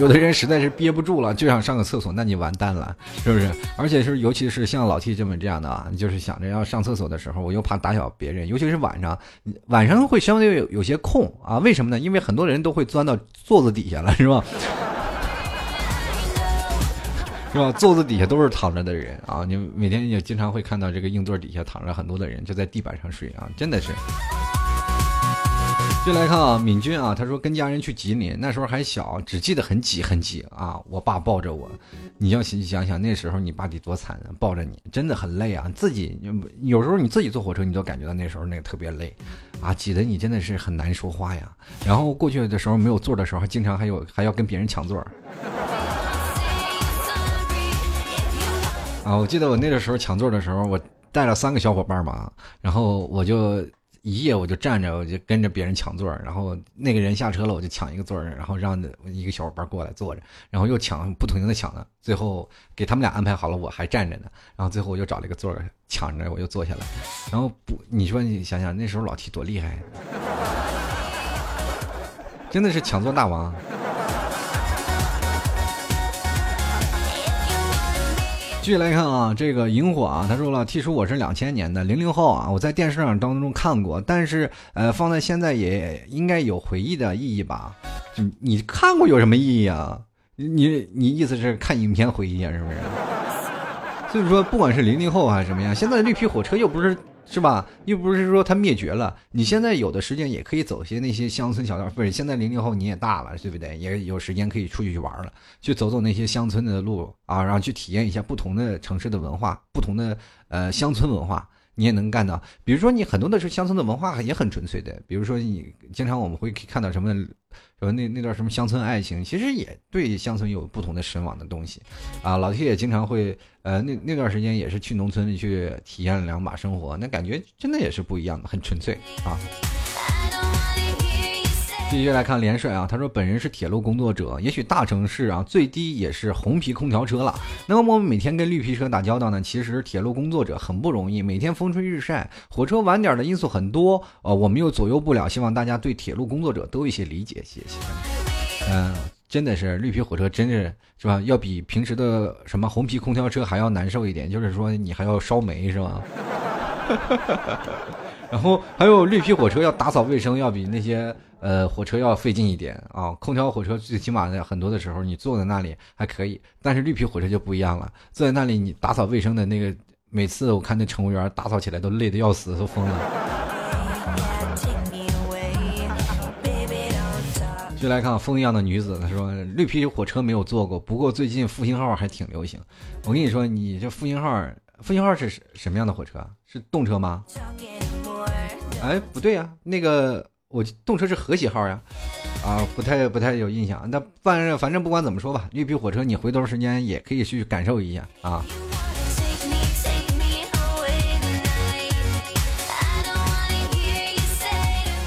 有的人实在是憋不住了，就想上个厕所，那你完蛋了，是不是？而且是，尤其是像老 T 这么这样的啊，就是想着要上厕所的时候，我又怕打扰别人，尤其是晚上，晚上会相对有有些空啊。为什么呢？因为很多人都会钻到座子底下了，是吧？[LAUGHS] 是吧？座子底下都是躺着的人啊，你每天也经常会看到这个硬座底下躺着很多的人，就在地板上睡啊，真的是。就来看啊，敏君啊，他说跟家人去吉林，那时候还小，只记得很挤很挤啊。我爸抱着我，你要想想想那时候你爸得多惨啊，抱着你真的很累啊。自己有时候你自己坐火车，你都感觉到那时候那个特别累啊，挤得你真的是很难说话呀。然后过去的时候没有座的时候，还经常还有还要跟别人抢座啊。我记得我那个时候抢座的时候，我带了三个小伙伴嘛，然后我就。一夜我就站着，我就跟着别人抢座然后那个人下车了，我就抢一个座然后让一个小伙伴过来坐着，然后又抢，不停的抢呢，最后给他们俩安排好了，我还站着呢，然后最后我又找了一个座抢着，我又坐下来，然后不，你说你想想那时候老七多厉害，真的是抢座大王。继续来看啊，这个萤火啊，他说了，T 叔我是两千年的零零后啊，我在电视上当中看过，但是呃，放在现在也应该有回忆的意义吧？你你看过有什么意义啊？你你意思是看影片回忆啊，是不是？所以说，不管是零零后还是什么样，现在绿皮火车又不是。是吧？又不是说它灭绝了。你现在有的时间也可以走些那些乡村小道，不是？现在零零后你也大了，对不对？也有时间可以出去去玩了，去走走那些乡村的路啊，然后去体验一下不同的城市的文化，不同的呃乡村文化。你也能干到，比如说你很多的是乡村的文化也很纯粹的，比如说你经常我们会看到什么，什么那那段什么乡村爱情，其实也对乡村有不同的神往的东西，啊，老铁也经常会，呃，那那段时间也是去农村里去体验两把生活，那感觉真的也是不一样的，很纯粹啊。继续来看连帅啊，他说本人是铁路工作者，也许大城市啊最低也是红皮空调车了。那么我们每天跟绿皮车打交道呢，其实铁路工作者很不容易，每天风吹日晒，火车晚点的因素很多，呃，我们又左右不了。希望大家对铁路工作者都一些理解，谢谢。嗯，真的是绿皮火车，真是是吧？要比平时的什么红皮空调车还要难受一点，就是说你还要烧煤是吧？[LAUGHS] 然后还有绿皮火车要打扫卫生，要比那些呃火车要费劲一点啊。空调火车最起码的很多的时候，你坐在那里还可以，但是绿皮火车就不一样了，坐在那里你打扫卫生的那个，每次我看那乘务员打扫起来都累得要死，都疯了。就来看风一样的女子，她说绿皮火车没有坐过，不过最近复兴号还挺流行。我跟你说，你这复兴号，复兴号是什么样的火车？是动车吗？哎，不对呀，那个我动车是和谐号呀，啊，不太不太有印象。那反正反正不管怎么说吧，绿皮火车你回头时间也可以去感受一下啊。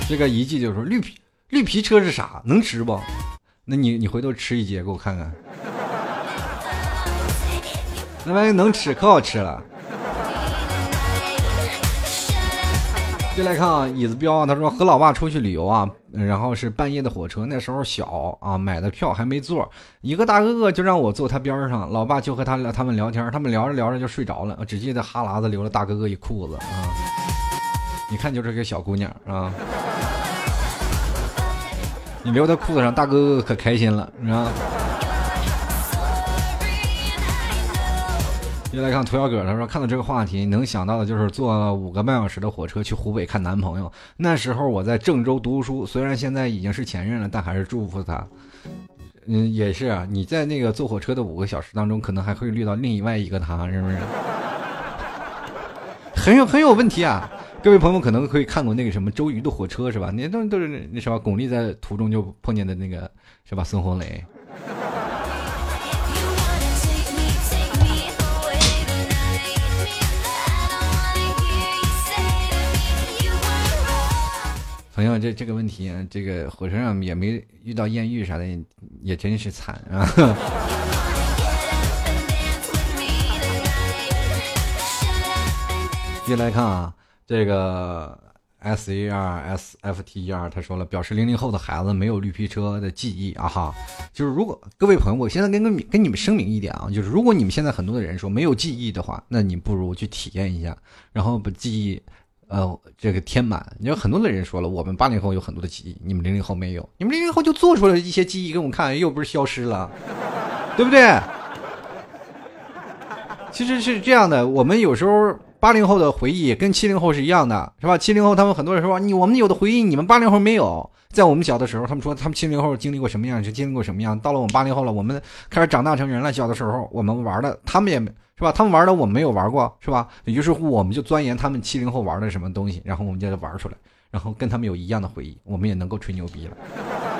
这个一记就说绿皮绿皮车是啥？能吃不？那你你回头吃一节给我看看。那玩意能吃，可好吃了。就来看啊，椅子彪啊，他说和老爸出去旅游啊，然后是半夜的火车，那时候小啊，买的票还没座，一个大哥哥就让我坐他边上，老爸就和他他们聊天，他们聊着聊着就睡着了，只记得哈喇子流了大哥哥一裤子啊，你看就是个小姑娘啊，你流他裤子上，大哥哥可开心了，是吧？又来看涂小哥，他说看到这个话题，能想到的就是坐了五个半小时的火车去湖北看男朋友。那时候我在郑州读书，虽然现在已经是前任了，但还是祝福他。嗯，也是啊，你在那个坐火车的五个小时当中，可能还会遇到另外一个他，是不是？[LAUGHS] 很有很有问题啊！各位朋友可能会看过那个什么周瑜的火车是吧？那都都是那什么巩俐在途中就碰见的那个是吧？孙红雷。朋友，这这个问题，这个火车上也没遇到艳遇啥的，也真是惨啊！[LAUGHS] 继续来看啊，这个 S A R S F T E R 他说了，表示零零后的孩子没有绿皮车的记忆啊哈，就是如果各位朋友，我现在跟跟跟你们声明一点啊，就是如果你们现在很多的人说没有记忆的话，那你不如去体验一下，然后把记忆。呃，这个填满，你有很多的人说了，我们八零后有很多的记忆，你们零零后没有，你们零零后就做出了一些记忆给我们看，又不是消失了，对不对？其实是这样的，我们有时候八零后的回忆跟七零后是一样的，是吧？七零后他们很多人说你我们有的回忆你们八零后没有，在我们小的时候，他们说他们七零后经历过什么样就经历过什么样，到了我们八零后了，我们开始长大成人了，小的时候我们玩的，他们也。是吧？他们玩的我们没有玩过，是吧？于是乎，我们就钻研他们七零后玩的什么东西，然后我们就玩出来，然后跟他们有一样的回忆，我们也能够吹牛逼了。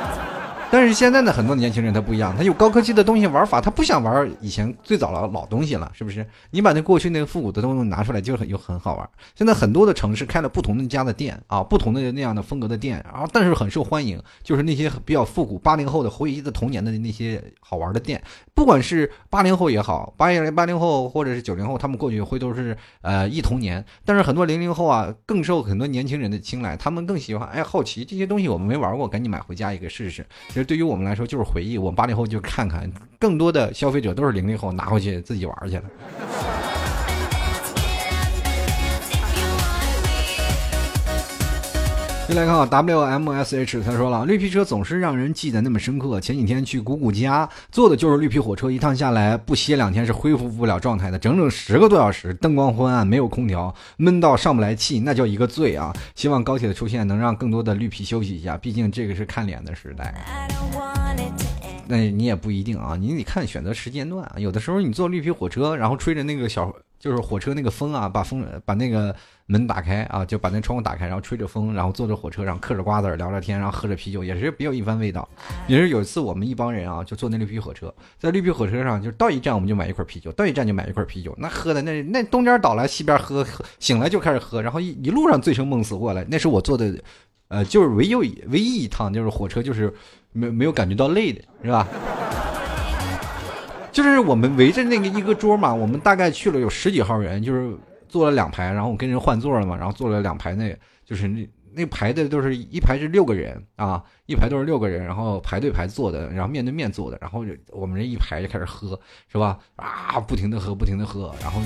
但是现在的很多年轻人他不一样，他有高科技的东西玩法，他不想玩以前最早的老东西了，是不是？你把那过去那个复古的东西拿出来，就很又很好玩。现在很多的城市开了不同的家的店啊，不同的那样的风格的店，然后但是很受欢迎，就是那些比较复古八零后的回忆的童年的那些好玩的店，不管是八零后也好，八零八零后或者是九零后，他们过去会都是呃忆童年，但是很多零零后啊，更受很多年轻人的青睐，他们更喜欢哎好奇这些东西我们没玩过，赶紧买回家一个试试。对于我们来说就是回忆，我们八零后就看看，更多的消费者都是零零后拿回去自己玩去了。再来看啊，WMSH 他说了，绿皮车总是让人记得那么深刻。前几天去姑姑家，坐的就是绿皮火车，一趟下来不歇两天是恢复不了状态的，整整十个多小时，灯光昏暗，没有空调，闷到上不来气，那叫一个醉啊！希望高铁的出现能让更多的绿皮休息一下，毕竟这个是看脸的时代。那你也不一定啊，你得看选择时间段啊。有的时候你坐绿皮火车，然后吹着那个小。就是火车那个风啊，把风把那个门打开啊，就把那窗户打开，然后吹着风，然后坐着火车上嗑着瓜子聊聊天，然后喝着啤酒，也是别有一番味道。也是有一次我们一帮人啊，就坐那绿皮火车，在绿皮火车上，就到一站我们就买一块啤酒，到一站就买一块啤酒，那喝的那那东边倒来西边喝，醒来就开始喝，然后一一路上醉生梦死过来。那是我坐的呃，就是唯有唯一一趟就是火车就是没没有感觉到累的是吧？就是我们围着那个一个桌嘛，我们大概去了有十几号人，就是坐了两排，然后我跟人换座了嘛，然后坐了两排，那就是那那排的都是一排是六个人啊，一排都是六个人，然后排队排坐的，然后面对面坐的，然后我们这一排就开始喝，是吧？啊，不停的喝，不停的喝，然后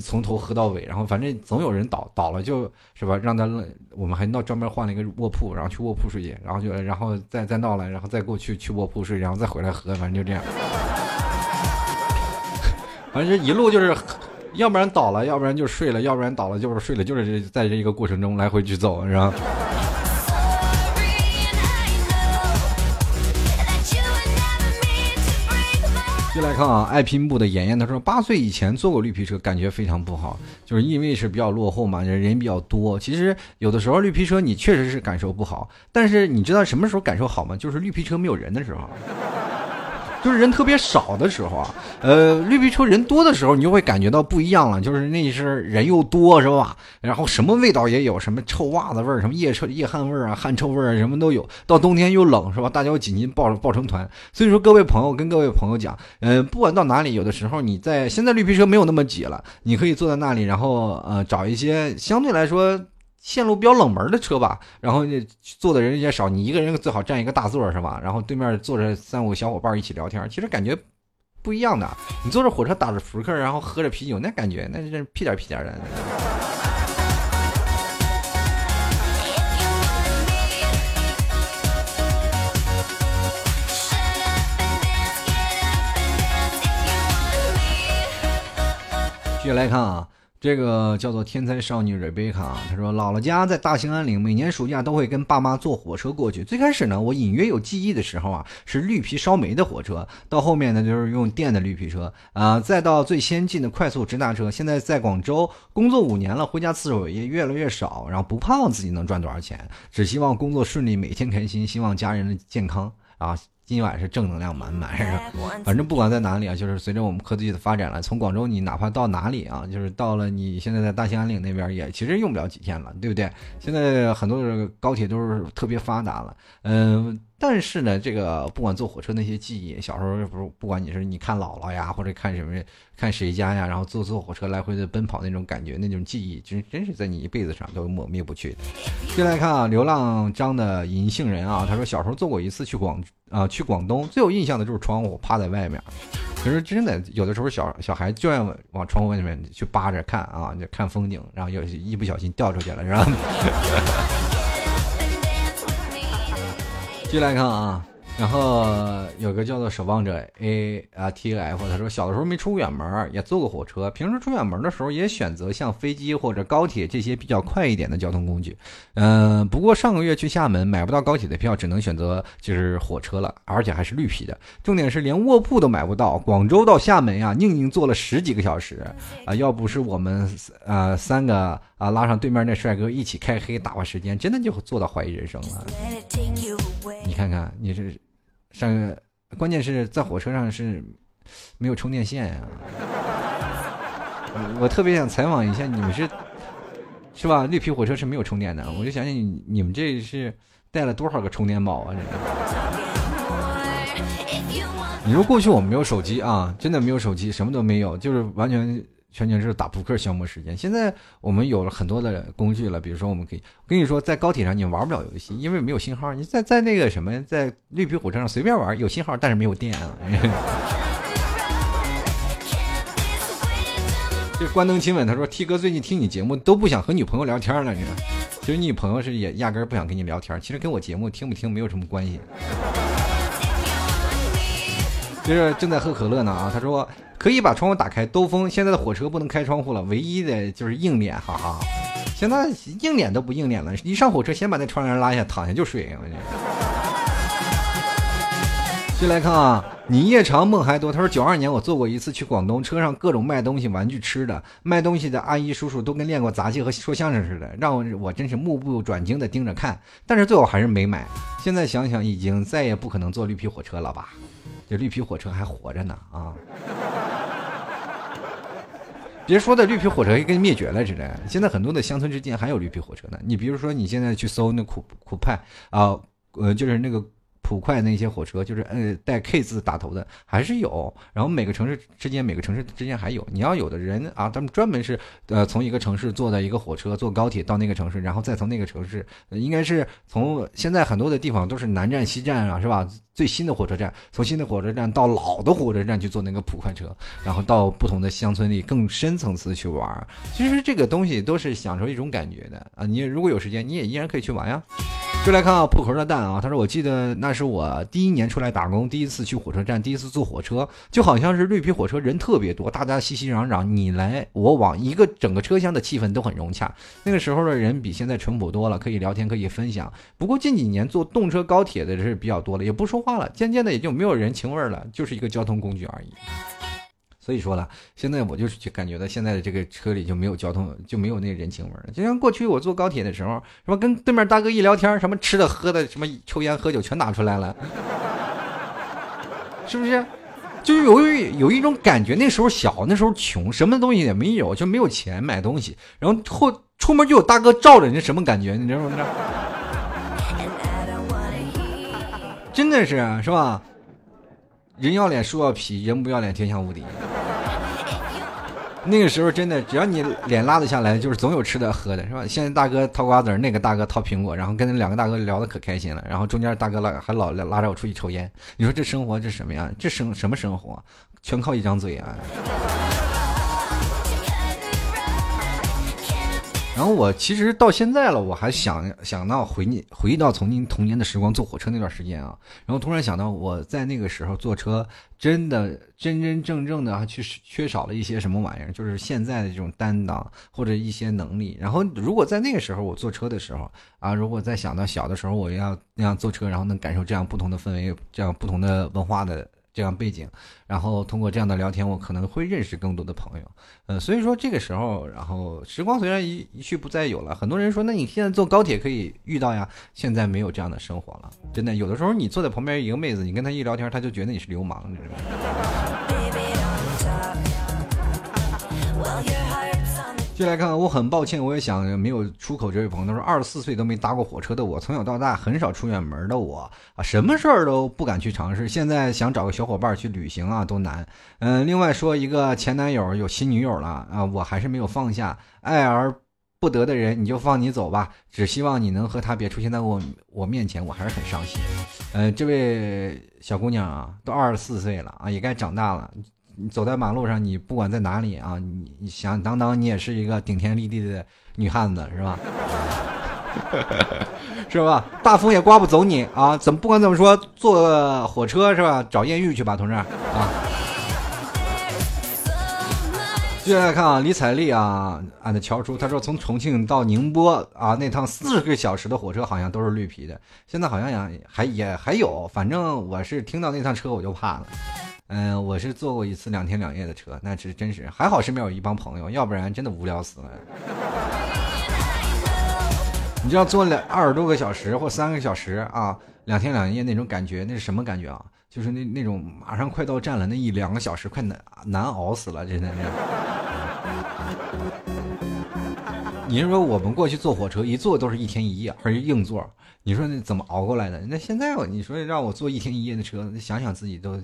从头喝到尾，然后反正总有人倒倒了，就是吧？让他我们还闹专门换了一个卧铺，然后去卧铺睡去，然后就然后再再闹了，然后再过去去卧铺睡，然后再回来喝，反正就这样。反正一路就是，要不然倒了，要不然就睡了，要不然倒了就是睡了，就是这在这一个过程中来回去走，是吧？就来看啊，爱拼布的妍妍，她说八岁以前坐过绿皮车，感觉非常不好，就是因为是比较落后嘛，人比较多。其实有的时候绿皮车你确实是感受不好，但是你知道什么时候感受好吗？就是绿皮车没有人的时候。就是人特别少的时候啊，呃，绿皮车人多的时候，你就会感觉到不一样了。就是那是人又多，是吧？然后什么味道也有，什么臭袜子味儿，什么夜臭夜汗味儿啊，汗臭味儿啊，什么都有。到冬天又冷，是吧？大家又紧紧抱抱成团。所以说，各位朋友跟各位朋友讲，呃，不管到哪里，有的时候你在现在绿皮车没有那么挤了，你可以坐在那里，然后呃，找一些相对来说。线路比较冷门的车吧，然后坐的人也少，你一个人最好占一个大座是吧？然后对面坐着三五个小伙伴一起聊天，其实感觉不一样的。你坐着火车打着扑克，然后喝着啤酒，那感觉那是屁颠屁颠的。继续来看啊。这个叫做天才少女瑞贝卡，她说姥姥家在大兴安岭，每年暑假都会跟爸妈坐火车过去。最开始呢，我隐约有记忆的时候啊，是绿皮烧煤的火车，到后面呢就是用电的绿皮车啊，再到最先进的快速直达车。现在在广州工作五年了，回家次数也越来越少，然后不盼望自己能赚多少钱，只希望工作顺利，每天开心，希望家人的健康啊。今晚是正能量满满，是吧？反正不管在哪里啊，就是随着我们科技的发展了，从广州你哪怕到哪里啊，就是到了你现在在大兴安岭那边也其实用不了几天了，对不对？现在很多的高铁都是特别发达了，嗯。但是呢，这个不管坐火车那些记忆，小时候不是不管你是你看姥姥呀，或者看什么看谁家呀，然后坐坐火车来回的奔跑那种感觉，那种记忆，真真是在你一辈子上都抹灭不去的。接来看啊，流浪张的银杏人啊，他说小时候坐过一次去广啊去广东，最有印象的就是窗户趴在外面。其实真的有的时候小小孩就爱往窗户外面去扒着看啊，就看风景，然后有一不小心掉出去了，是吧？继续来看啊，然后有个叫做守望者 A 啊 T F，他说小的时候没出过远门，也坐过火车，平时出远门的时候也选择像飞机或者高铁这些比较快一点的交通工具。嗯，不过上个月去厦门买不到高铁的票，只能选择就是火车了，而且还是绿皮的。重点是连卧铺都买不到，广州到厦门呀，宁宁坐了十几个小时啊！要不是我们呃三个啊拉上对面那帅哥一起开黑打发时间，真的就做到怀疑人生了。你看看，你是上，关键是在火车上是没有充电线呀。我特别想采访一下，你们是是吧？绿皮火车是没有充电的，我就想想你你们这是带了多少个充电宝啊？你说过去我们没有手机啊，真的没有手机，什么都没有，就是完全。全全是打扑克消磨时间。现在我们有了很多的工具了，比如说我们可以，跟你说，在高铁上你玩不了游戏，因为没有信号。你在在那个什么，在绿皮火车上随便玩，有信号，但是没有电啊。[LAUGHS] 这关灯亲吻，他说：“T 哥最近听你节目都不想和女朋友聊天了，你说，其实你女朋友是也压根不想跟你聊天，其实跟我节目听不听没有什么关系。[LAUGHS] ”就是正在喝可乐呢啊，他说。可以把窗户打开兜风。现在的火车不能开窗户了，唯一的就是硬脸，哈哈。现在硬脸都不硬脸了，一上火车先把那窗帘拉下，躺下就睡。进来看啊，你夜长梦还多。他说九二年我坐过一次去广东，车上各种卖东西、玩具、吃的，卖东西的阿姨叔叔都跟练过杂技和说相声似的，让我我真是目不转睛的盯着看。但是最后还是没买。现在想想，已经再也不可能坐绿皮火车了吧？这绿皮火车还活着呢啊！别说的绿皮火车跟灭绝了似的，现在很多的乡村之间还有绿皮火车呢。你比如说，你现在去搜那酷酷派啊，呃，就是那个。普快那些火车就是呃带 K 字打头的还是有，然后每个城市之间每个城市之间还有，你要有的人啊，他们专门是呃从一个城市坐的一个火车坐高铁到那个城市，然后再从那个城市，应该是从现在很多的地方都是南站西站啊，是吧？最新的火车站，从新的火车站到老的火车站去坐那个普快车，然后到不同的乡村里更深层次去玩。其实这个东西都是享受一种感觉的啊！你如果有时间，你也依然可以去玩呀。就来看啊，破壳的蛋啊，他说：“我记得那是我第一年出来打工，第一次去火车站，第一次坐火车，就好像是绿皮火车，人特别多，大家熙熙攘攘，你来我往，一个整个车厢的气氛都很融洽。那个时候的人比现在淳朴多了，可以聊天，可以分享。不过近几年坐动车、高铁的是比较多了，也不说话了，渐渐的也就没有人情味了，就是一个交通工具而已。”所以说了，现在我就是感觉到现在的这个车里就没有交通，就没有那人情味了。就像过去我坐高铁的时候，什么跟对面大哥一聊天，什么吃的喝的，什么抽烟喝酒全拿出来了，[LAUGHS] 是不是？就是有有一种感觉，那时候小，那时候穷，什么东西也没有，就没有钱买东西，然后后出门就有大哥罩着，你什么感觉？你知道吗？真的是是吧？人要脸树要皮，人不要脸天下无敌。[LAUGHS] 那个时候真的，只要你脸拉得下来，就是总有吃的喝的，是吧？现在大哥掏瓜子那个大哥掏苹果，然后跟那两个大哥聊得可开心了，然后中间大哥拉还老拉着我出去抽烟。你说这生活这什么呀？这生什么生活？全靠一张嘴啊！然后我其实到现在了，我还想想到回你回忆到曾经童年的时光，坐火车那段时间啊，然后突然想到我在那个时候坐车，真的真真正正的去缺少了一些什么玩意儿，就是现在的这种担当或者一些能力。然后如果在那个时候我坐车的时候啊，如果再想到小的时候我要那样坐车，然后能感受这样不同的氛围，这样不同的文化的。这样背景，然后通过这样的聊天，我可能会认识更多的朋友，呃，所以说这个时候，然后时光虽然一一去不再有了，很多人说，那你现在坐高铁可以遇到呀？现在没有这样的生活了，真的，有的时候你坐在旁边一个妹子，你跟她一聊天，她就觉得你是流氓，你知道吗？[LAUGHS] 就来看，我很抱歉，我也想没有出口。这位朋友他说，二十四岁都没搭过火车的我，从小到大很少出远门的我啊，什么事儿都不敢去尝试。现在想找个小伙伴去旅行啊，都难。嗯，另外说一个前男友有新女友了啊，我还是没有放下。爱而不得的人，你就放你走吧。只希望你能和他别出现在我我面前，我还是很伤心。嗯，这位小姑娘啊，都二十四岁了啊，也该长大了。你走在马路上，你不管在哪里啊，你你想当当，你也是一个顶天立地的女汉子，是吧？[LAUGHS] 是吧？大风也刮不走你啊！怎么不管怎么说，坐火车是吧？找艳遇去吧，同志啊！接下来看啊，李彩丽啊，俺的乔叔，他说从重庆到宁波啊，那趟四十个小时的火车好像都是绿皮的，现在好像也还也还有，反正我是听到那趟车我就怕了。嗯，我是坐过一次两天两夜的车，那是真是还好身边有一帮朋友，要不然真的无聊死了。你知道坐两二十多个小时或三个小时啊，两天两夜那种感觉，那是什么感觉啊？就是那那种马上快到站了，那一两个小时快难难熬死了，真的是。你是说我们过去坐火车一坐都是一天一夜，而且硬座。你说那怎么熬过来的？那现在你说让我坐一天一夜的车，想想自己都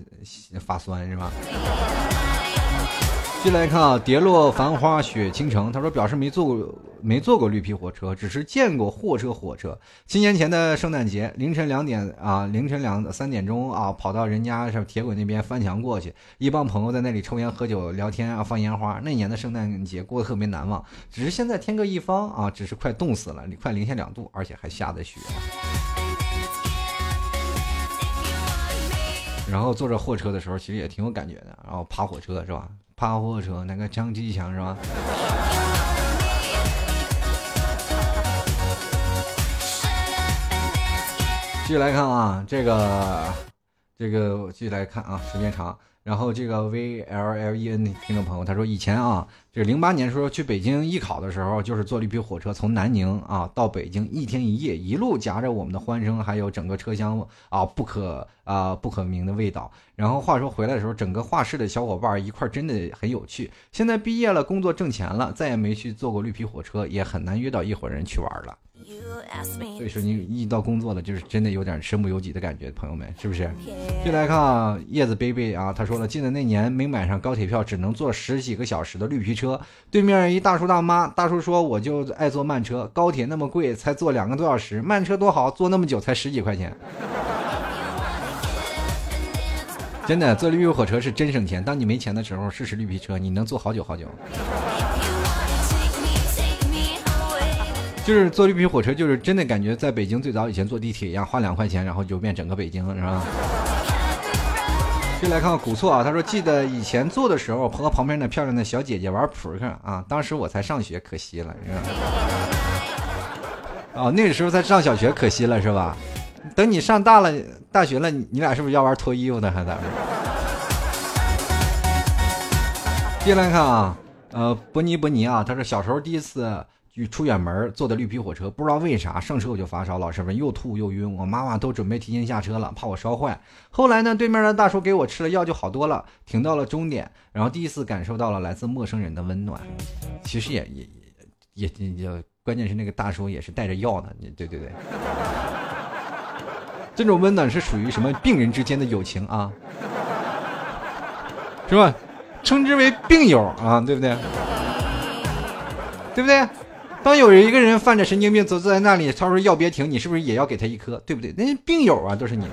发酸是吧？进来看啊，跌落繁花雪倾城。他说表示没坐过，没坐过绿皮火车，只是见过货车。火车七年前的圣诞节凌晨两点啊，凌晨两三点钟啊，跑到人家是铁轨那边翻墙过去，一帮朋友在那里抽烟喝酒聊天啊，放烟花。那年的圣诞节过得特别难忘。只是现在天各一方啊，只是快冻死了，快零下两度，而且还下着雪。然后坐着货车的时候，其实也挺有感觉的。然后爬火车是吧？爬火车那个张继强是吧？继续来看啊，这个，这个继续来看啊，时间长。然后这个 V L L E N 听众朋友他说以前啊，这零八年时候去北京艺考的时候，就是坐绿皮火车从南宁啊到北京一天一夜，一路夹着我们的欢声，还有整个车厢啊不可啊不可名的味道。然后话说回来的时候，整个画室的小伙伴一块真的很有趣。现在毕业了，工作挣钱了，再也没去坐过绿皮火车，也很难约到一伙人去玩了。所以说你一到工作了，就是真的有点身不由己的感觉，朋友们是不是？就来看啊，叶子 baby 啊，他说了，记得那年没买上高铁票，只能坐十几个小时的绿皮车。对面一大叔大妈，大叔说我就爱坐慢车，高铁那么贵，才坐两个多小时，慢车多好，坐那么久才十几块钱。真的坐绿皮火车是真省钱。当你没钱的时候，试试绿皮车，你能坐好久好久。就是坐绿皮火车，就是真的感觉在北京最早以前坐地铁一样，花两块钱，然后就遍整个北京，是吧？就来看看古错啊，他说记得以前坐的时候和旁边的漂亮的小姐姐玩扑克啊，当时我才上学，可惜了，是吧？哦，那个时候在上小学，可惜了，是吧？等你上大了，大学了，你俩是不是要玩脱衣服的，还咋着？接来看啊，呃，伯尼伯尼啊，他说小时候第一次。出远门坐的绿皮火车，不知道为啥上车我就发烧，老师们又吐又晕，我妈妈都准备提前下车了，怕我烧坏。后来呢，对面的大叔给我吃了药就好多了，停到了终点，然后第一次感受到了来自陌生人的温暖。其实也也也也也，关键是那个大叔也是带着药的，对对对。这种温暖是属于什么病人之间的友情啊？是吧？称之为病友啊，对不对？对不对？当有一个人犯着神经病，坐坐在那里，他说药别停，你是不是也要给他一颗？对不对？那病友啊，都是你的。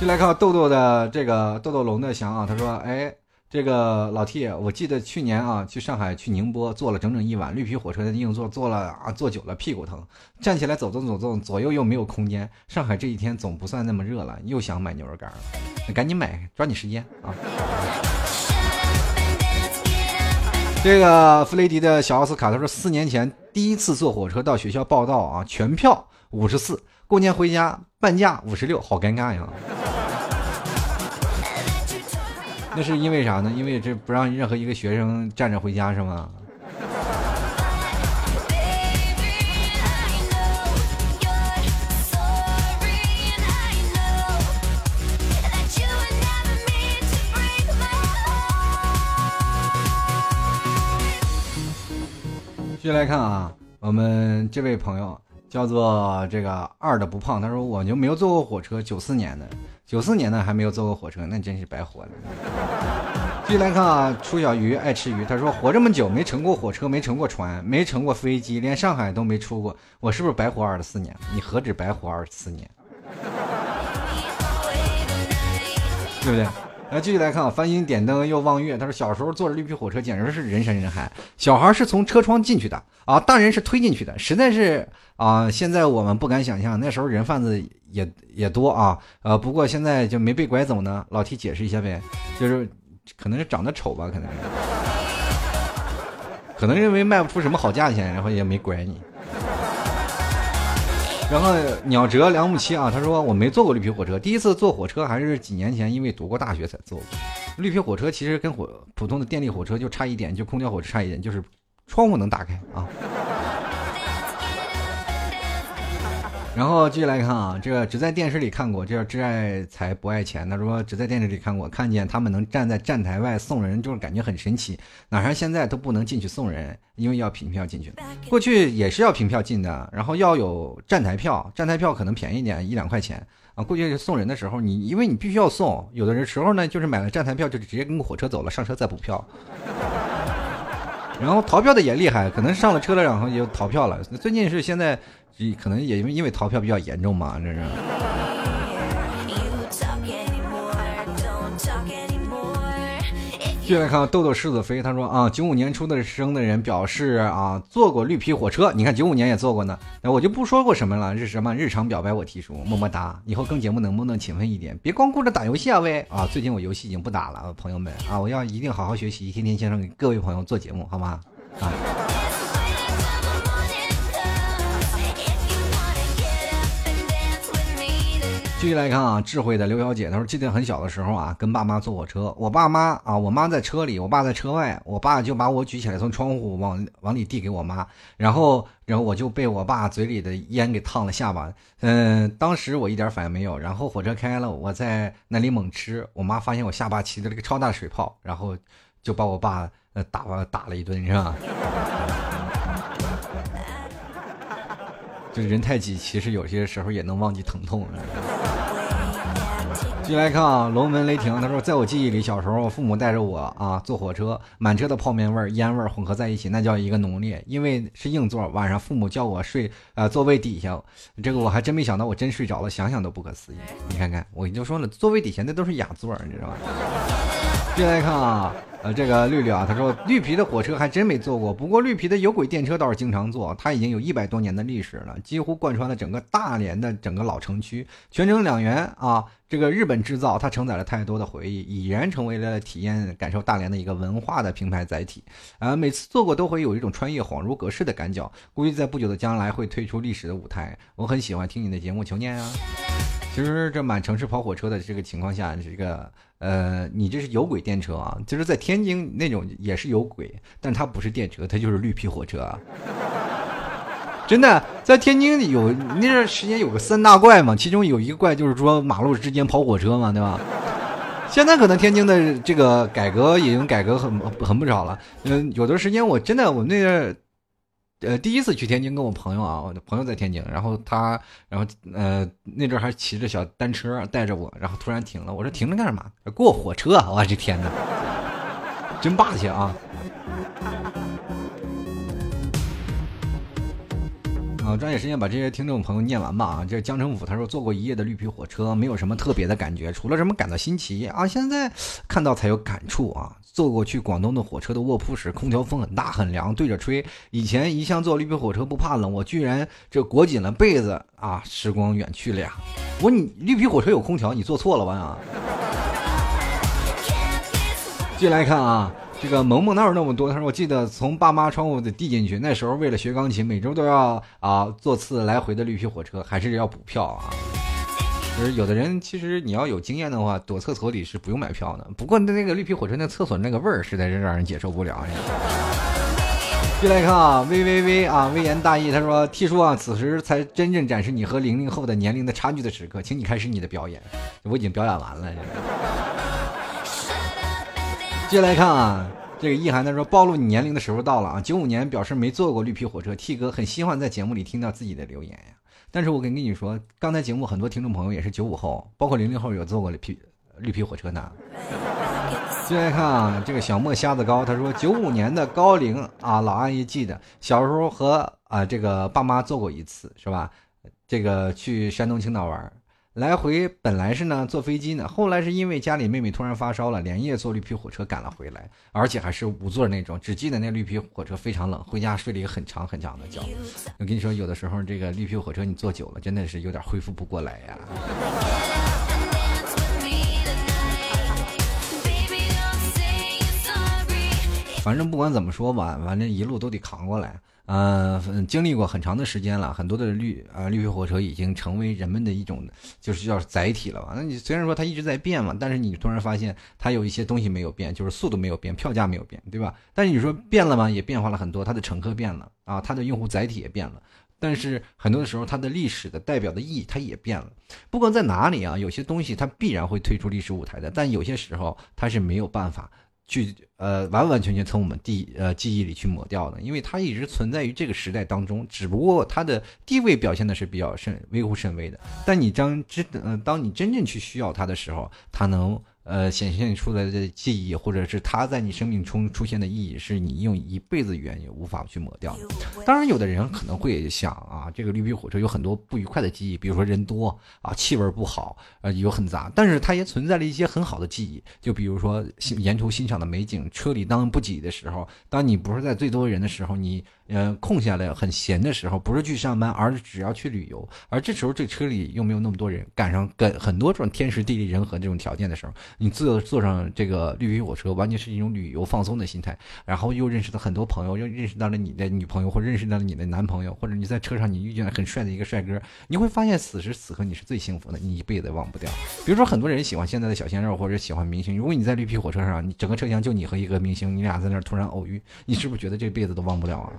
就来看豆豆的这个豆豆龙的翔啊，他说：“哎，这个老 T，我记得去年啊，去上海去宁波坐了整整一晚绿皮火车的硬座，坐了啊，坐久了屁股疼，站起来走动走动，左右又没有空间。上海这一天总不算那么热了，又想买牛肉干了，那赶紧买，抓紧时间啊！”这个弗雷迪的小奥斯卡他说，四年前第一次坐火车到学校报道啊，全票五十四，过年回家半价五十六，好尴尬呀。那是因为啥呢？因为这不让任何一个学生站着回家是吗？继续来看啊，我们这位朋友叫做这个二的不胖，他说我就没有坐过火车，九四年的，九四年的还没有坐过火车，那真是白活了。继续来看啊，楚小鱼爱吃鱼，他说活这么久没乘过火车，没乘过船，没乘过飞机，连上海都没出过，我是不是白活二十四年？你何止白活二十四年，对不对？来继续来看啊，繁星点灯又望月。他说小时候坐着绿皮火车简直是人山人海，小孩是从车窗进去的啊，大人是推进去的，实在是啊，现在我们不敢想象那时候人贩子也也多啊。呃，不过现在就没被拐走呢。老提解释一下呗，就是可能是长得丑吧，可能是，可能认为卖不出什么好价钱，然后也没拐你。然后鸟哲梁木七啊，他说我没坐过绿皮火车，第一次坐火车还是几年前，因为读过大学才坐过。绿皮火车其实跟火普通的电力火车就差一点，就空调火车差一点，就是窗户能打开啊。然后继续来看啊，这个只在电视里看过，这叫挚爱才不爱钱。他说只在电视里看过，看见他们能站在站台外送人，就是感觉很神奇。哪像现在都不能进去送人，因为要凭票进去。过去也是要凭票进的，然后要有站台票，站台票可能便宜点，一两块钱啊。过去送人的时候，你因为你必须要送，有的人时候呢就是买了站台票就直接跟火车走了，上车再补票。然后逃票的也厉害，可能上了车了，然后就逃票了。最近是现在。可能也因为因为逃票比较严重嘛，这是。继续来看豆豆狮子飞，他说啊，九五年出的生的人表示啊，坐过绿皮火车，你看九五年也坐过呢。那我就不说过什么了，是什么日常表白我提出，么么哒。以后更节目能不能勤奋一点，别光顾着打游戏啊喂啊！最近我游戏已经不打了，朋友们啊，我要一定好好学习，天天向上给各位朋友做节目，好吗？啊。继续来看啊，智慧的刘小姐，她说记得很小的时候啊，跟爸妈坐火车，我爸妈啊，我妈在车里，我爸在车外，我爸就把我举起来，从窗户往往里递给我妈，然后然后我就被我爸嘴里的烟给烫了下巴，嗯，当时我一点反应没有，然后火车开了，我在那里猛吃，我妈发现我下巴起了个超大水泡，然后就把我爸呃打了打了一顿，是吧？就人太挤，其实有些时候也能忘记疼痛。继续来看啊，龙门雷霆他说，在我记忆里，小时候父母带着我啊坐火车，满车的泡面味儿、烟味儿混合在一起，那叫一个浓烈。因为是硬座，晚上父母叫我睡呃座位底下，这个我还真没想到，我真睡着了，想想都不可思议。你看看，我就说了，座位底下那都是雅座，你知道吗？继续来看啊。呃，这个绿绿啊，他说绿皮的火车还真没坐过，不过绿皮的有轨电车倒是经常坐，它已经有一百多年的历史了，几乎贯穿了整个大连的整个老城区，全程两元啊，这个日本制造，它承载了太多的回忆，已然成为了体验感受大连的一个文化的平台载体。啊，每次坐过都会有一种穿越恍如隔世的感觉，估计在不久的将来会推出历史的舞台。我很喜欢听你的节目，求念啊。其实这满城市跑火车的这个情况下，这个。呃，你这是有轨电车啊，就是在天津那种也是有轨，但它不是电车，它就是绿皮火车。[LAUGHS] 真的，在天津有那段时间有个三大怪嘛，其中有一个怪就是说马路之间跑火车嘛，对吧？现在可能天津的这个改革已经改革很很不少了。嗯，有段时间我真的我那个。呃，第一次去天津跟我朋友啊，我的朋友在天津，然后他，然后呃那阵还骑着小单车带着我，然后突然停了，我说停着干什么？过火车，我的天哪，真霸气啊！啊，抓紧时间把这些听众朋友念完吧啊！这江城府他说坐过一夜的绿皮火车，没有什么特别的感觉，除了什么感到新奇啊，现在看到才有感触啊！坐过去广东的火车的卧铺时，空调风很大很凉，对着吹。以前一向坐绿皮火车不怕冷，我居然这裹紧了被子啊！时光远去了呀！我你绿皮火车有空调，你坐错了吧啊？[LAUGHS] 进来看啊！这个萌萌哪有那么多？他说：“我记得从爸妈窗户的递进去，那时候为了学钢琴，每周都要啊坐次来回的绿皮火车，还是要补票啊。就是有的人其实你要有经验的话，躲厕所里是不用买票的。不过那那个绿皮火车那厕所那个味儿，实在是让人接受不了。” [LAUGHS] 进来看啊，微微微啊，微言大义。他说：“T 叔啊，此时才真正展示你和零零后的年龄的差距的时刻，请你开始你的表演。[LAUGHS] 我已经表演完了。”接下来看啊，这个意涵他说暴露你年龄的时候到了啊，九五年表示没坐过绿皮火车，T 哥很希望在节目里听到自己的留言呀。但是我跟跟你说，刚才节目很多听众朋友也是九五后，包括零零后有坐过绿皮绿皮火车呢。接下来看啊，这个小莫瞎子高他说九五年的高龄啊老阿姨记得小时候和啊这个爸妈坐过一次是吧？这个去山东青岛玩。来回本来是呢坐飞机呢，后来是因为家里妹妹突然发烧了，连夜坐绿皮火车赶了回来，而且还是五座那种。只记得那绿皮火车非常冷，回家睡了一个很长很长的觉。我跟你说，有的时候这个绿皮火车你坐久了，真的是有点恢复不过来呀。反正不管怎么说吧，反正一路都得扛过来。嗯，经历过很长的时间了，很多的绿啊绿皮火车已经成为人们的一种，就是叫载体了吧？那你虽然说它一直在变嘛，但是你突然发现它有一些东西没有变，就是速度没有变，票价没有变，对吧？但是你说变了吗？也变化了很多，它的乘客变了啊，它的用户载体也变了，但是很多的时候它的历史的代表的意义它也变了。不管在哪里啊，有些东西它必然会退出历史舞台的，但有些时候它是没有办法。去呃完完全全从我们地呃记忆里去抹掉的，因为它一直存在于这个时代当中，只不过它的地位表现的是比较甚微乎甚微的。但你当真呃当你真正去需要它的时候，它能。呃，显现出来的记忆，或者是它在你生命中出现的意义，是你用一辈子语言也无法去抹掉的。当然，有的人可能会想啊，这个绿皮火车有很多不愉快的记忆，比如说人多啊，气味不好，呃，有很杂。但是它也存在了一些很好的记忆，就比如说沿途欣赏的美景，车里当不挤的时候，当你不是在最多人的时候，你呃，空下来很闲的时候，不是去上班，而是只要去旅游。而这时候这车里又没有那么多人，赶上跟很多种天时地利人和这种条件的时候，你坐坐上这个绿皮火车，完全是一种旅游放松的心态。然后又认识了很多朋友，又认识到了你的女朋友，或认识到了你的男朋友，或者你在车上你遇见了很帅的一个帅哥，你会发现此时此刻你是最幸福的，你一辈子忘不掉。比如说很多人喜欢现在的小鲜肉，或者喜欢明星。如果你在绿皮火车上，你整个车厢就你和一个明星，你俩在那儿突然偶遇，你是不是觉得这辈子都忘不了啊？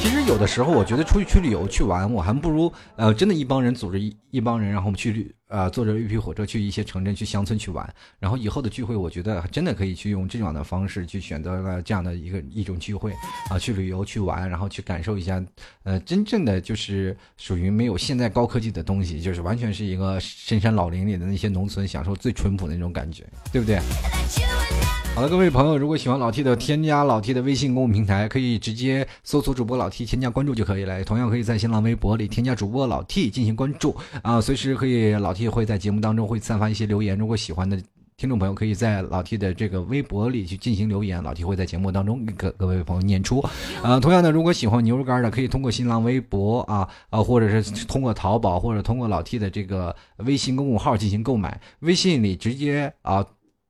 其实有的时候，我觉得出去去旅游去玩，我还不如呃，真的一帮人组织一一帮人，然后我们去旅呃，坐着绿皮火车去一些城镇、去乡村去玩。然后以后的聚会，我觉得真的可以去用这样的方式去选择了这样的一个一种聚会啊，去旅游去玩，然后去感受一下呃，真正的就是属于没有现在高科技的东西，就是完全是一个深山老林里的那些农村，享受最淳朴的那种感觉，对不对？好的，各位朋友，如果喜欢老 T 的，添加老 T 的微信公众平台，可以直接搜索主播老 T，添加关注就可以了。同样可以在新浪微博里添加主播老 T 进行关注啊，随时可以老 T 会在节目当中会散发一些留言。如果喜欢的听众朋友，可以在老 T 的这个微博里去进行留言，老 T 会在节目当中给各各位朋友念出。啊，同样的，如果喜欢牛肉干的，可以通过新浪微博啊啊，或者是通过淘宝，或者通过老 T 的这个微信公众号进行购买。微信里直接啊。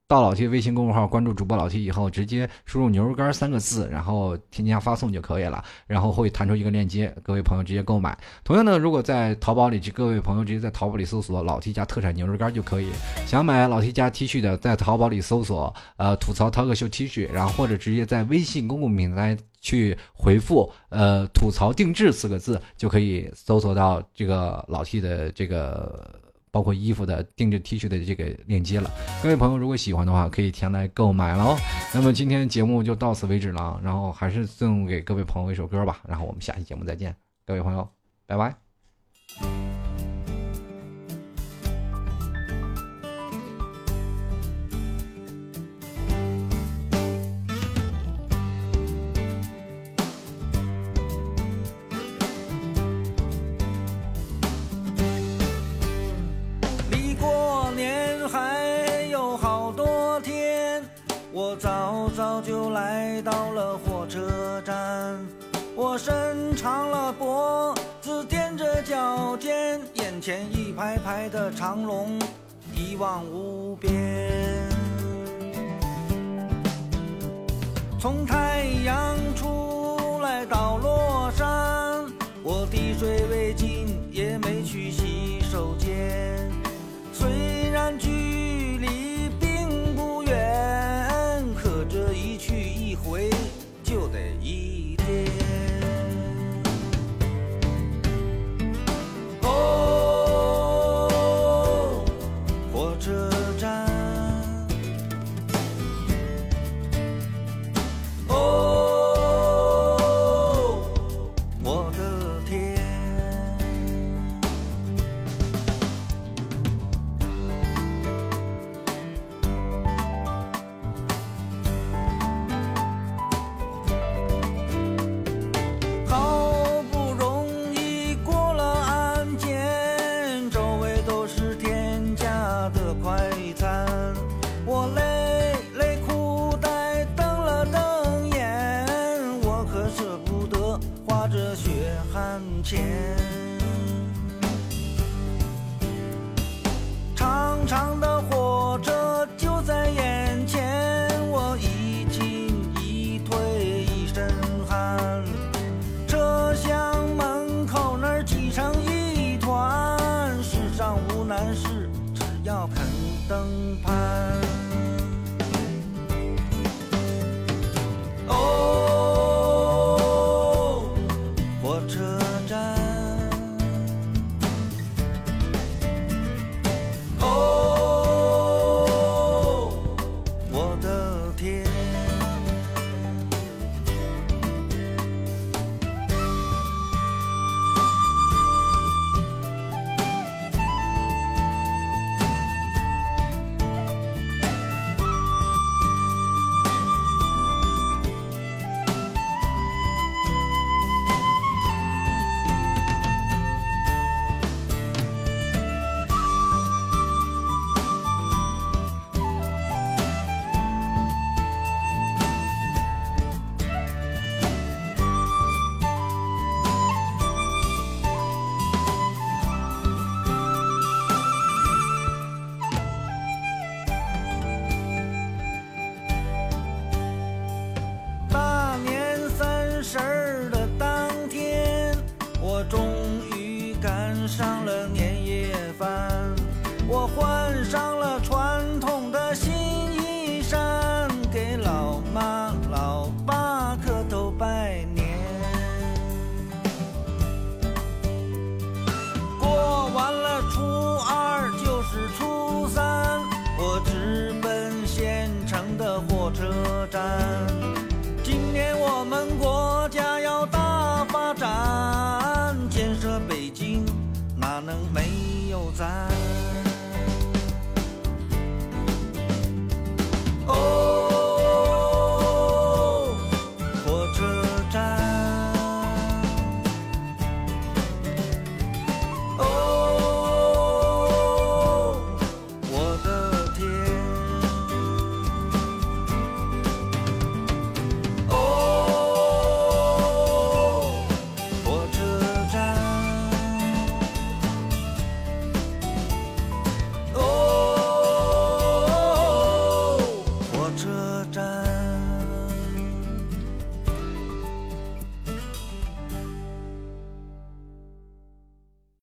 到老 T 微信公众号关注主播老 T 以后，直接输入“牛肉干”三个字，然后添加发送就可以了，然后会弹出一个链接，各位朋友直接购买。同样的，如果在淘宝里，各位朋友直接在淘宝里搜索“老 T 家特产牛肉干”就可以。想买老 T 家 T 恤的，在淘宝里搜索“呃吐槽涛哥秀 T 恤”，然后或者直接在微信公共平台去回复“呃吐槽定制”四个字，就可以搜索到这个老 T 的这个。包括衣服的定制 T 恤的这个链接了，各位朋友如果喜欢的话，可以前来购买喽。那么今天节目就到此为止了，然后还是送给各位朋友一首歌吧，然后我们下期节目再见，各位朋友，拜拜。我早早就来到了火车站，我伸长了脖子，踮着脚尖，眼前一排排的长龙，一望无边。从太阳出来到落山，我滴水未进，也没去洗手间。虽然距